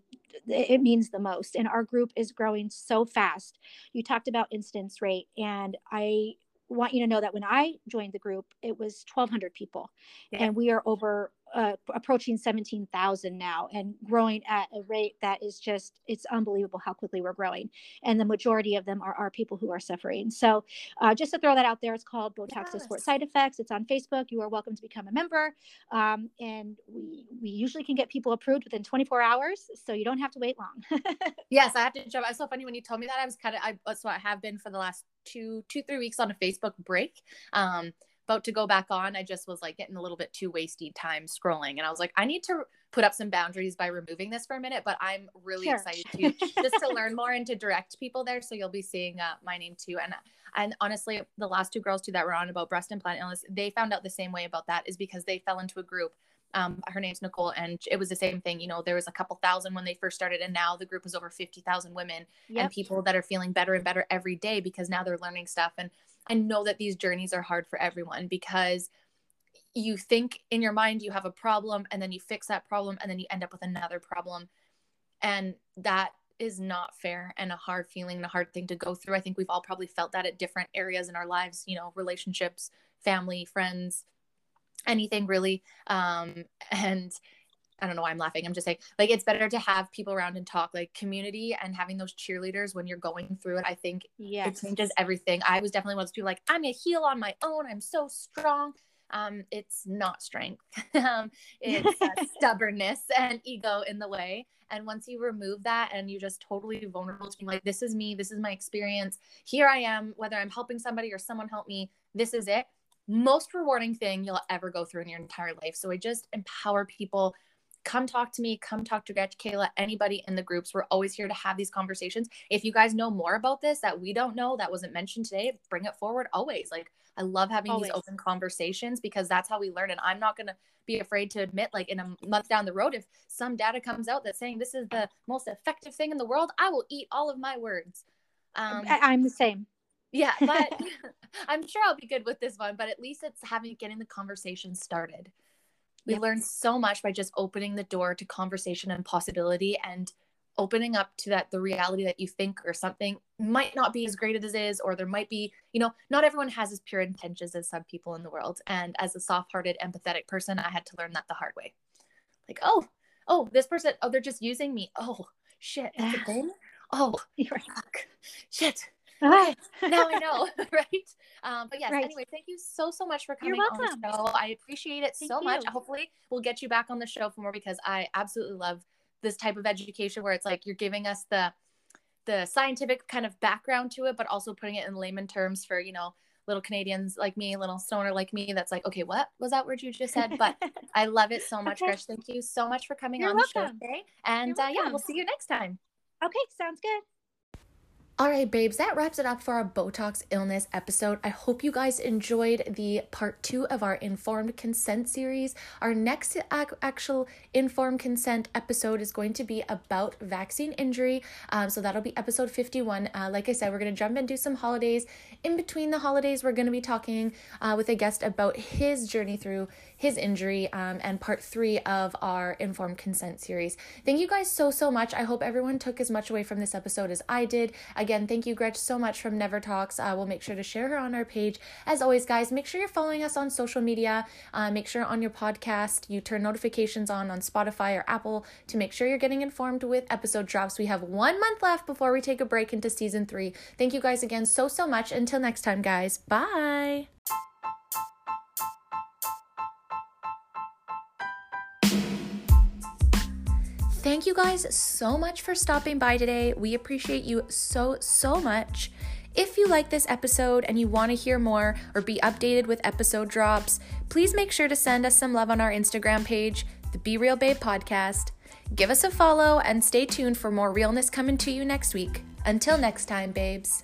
it means the most and our group is growing so fast you talked about instance rate and i want you to know that when i joined the group it was 1200 people yeah. and we are over uh, approaching 17,000 now and growing at a rate that is just it's unbelievable how quickly we're growing. And the majority of them are, are people who are suffering. So uh, just to throw that out there it's called botox yes. sport side effects. It's on facebook. You are welcome to become a member. Um, and we we usually can get people approved within 24 hours so you don't have to wait long. [LAUGHS] Yes i have to jump. I was so funny when you told me that i was kind of i so i have been for the last two two three weeks on a facebook break. Um about to go back on, I just was like getting a little bit too wasty time scrolling. And I was like, I need to put up some boundaries by removing this for a minute, but I'm really sure. excited to [LAUGHS] just to learn more and to direct people there. So you'll be seeing uh, my name too. And and honestly, the last two girls too that were on about breast implant illness, they found out the same way about that is because they fell into a group Um, her name's Nicole, and it was the same thing. You know, there was a couple thousand when they first started, and now the group is over 50,000 women yep. and people that are feeling better and better every day because now they're learning stuff. And I know that these journeys are hard for everyone because you think in your mind you have a problem and then you fix that problem and then you end up with another problem. And that is not fair and a hard feeling and a hard thing to go through. I think we've all probably felt that at different areas in our lives, you know, relationships, family, friends, anything really. Um, and I don't know why I'm laughing. I'm just saying, like, it's better to have people around and talk, like community and having those cheerleaders when you're going through it. I think yes. it changes everything. I was definitely one of those people like, I'm a heal on my own. I'm so strong. Um, it's not strength. [LAUGHS] um, it's uh, [LAUGHS] stubbornness and ego in the way. And once you remove that and you're just totally vulnerable to being like, this is me, this is my experience, here I am, whether I'm helping somebody or someone help me, this is it. Most rewarding thing you'll ever go through in your entire life. So I just empower people come talk to me, come talk to Gretch, Kayla, anybody in the groups. We're always here to have these conversations. If you guys know more about this that we don't know, that wasn't mentioned today, bring it forward always. Like, I love having always. these open conversations because that's how we learn. And I'm not going to be afraid to admit, like, in a month down the road, if some data comes out that's saying this is the most effective thing in the world, I will eat all of my words. Um, I'm the same. Yeah, but [LAUGHS] [LAUGHS] I'm sure I'll be good with this one. But at least it's having getting the conversation started. We yep. learn so much by just opening the door to conversation and possibility and opening up to that the reality that you think or something might not be as great as it is or there might be you know not everyone has as pure intentions as some people in the world. And as a soft-hearted empathetic person i had to learn that the hard way. Like oh oh this person oh they're just using me. Oh shit that's a [SIGHS] thing oh [LAUGHS] fuck. Shit okay, [LAUGHS] now I know, [LAUGHS] right? Um, but yes, right. anyway, thank you so so much for coming on the show. I appreciate it thank so you. much. Hopefully, we'll get you back on the show for more because I absolutely love this type of education where it's like you're giving us the the scientific kind of background to it, but also putting it in layman terms for you know little Canadians like me, little stoner like me. That's like, okay, what was that word you just said? But [LAUGHS] I love it so much, okay. Grish. Thank you so much for coming You're on welcome. the show today. And uh, yeah, we'll see you next time. Okay, sounds good. All right, babes, that wraps it up for our Botox illness episode. I hope you guys enjoyed the part two of our informed consent series. Our next actual informed consent episode is going to be about vaccine injury. Um, so that'll be episode 51. Uh, like I said, we're going to jump and do some holidays. In between the holidays, we're going to be talking uh, with a guest about his journey through his injury um, and part three of our informed consent series. Thank you guys so, so much. I hope everyone took as much away from this episode as I did. Again, thank you, Gretch, so much from Never Tox. Uh, we'll make sure to share her on our page. As always, guys, make sure you're following us on social media. Uh, make sure on your podcast you turn notifications on on Spotify or Apple to make sure you're getting informed with episode drops. We have one month left before we take a break into season three. Thank you guys again so, so much. Until next time, guys. Bye. Thank you guys so much for stopping by today. We appreciate you so, so much. If you like this episode and you want to hear more or be updated with episode drops, please make sure to send us some love on our Instagram page, the Be Real Babe Podcast. Give us a follow and stay tuned for more realness coming to you next week. Until next time, babes.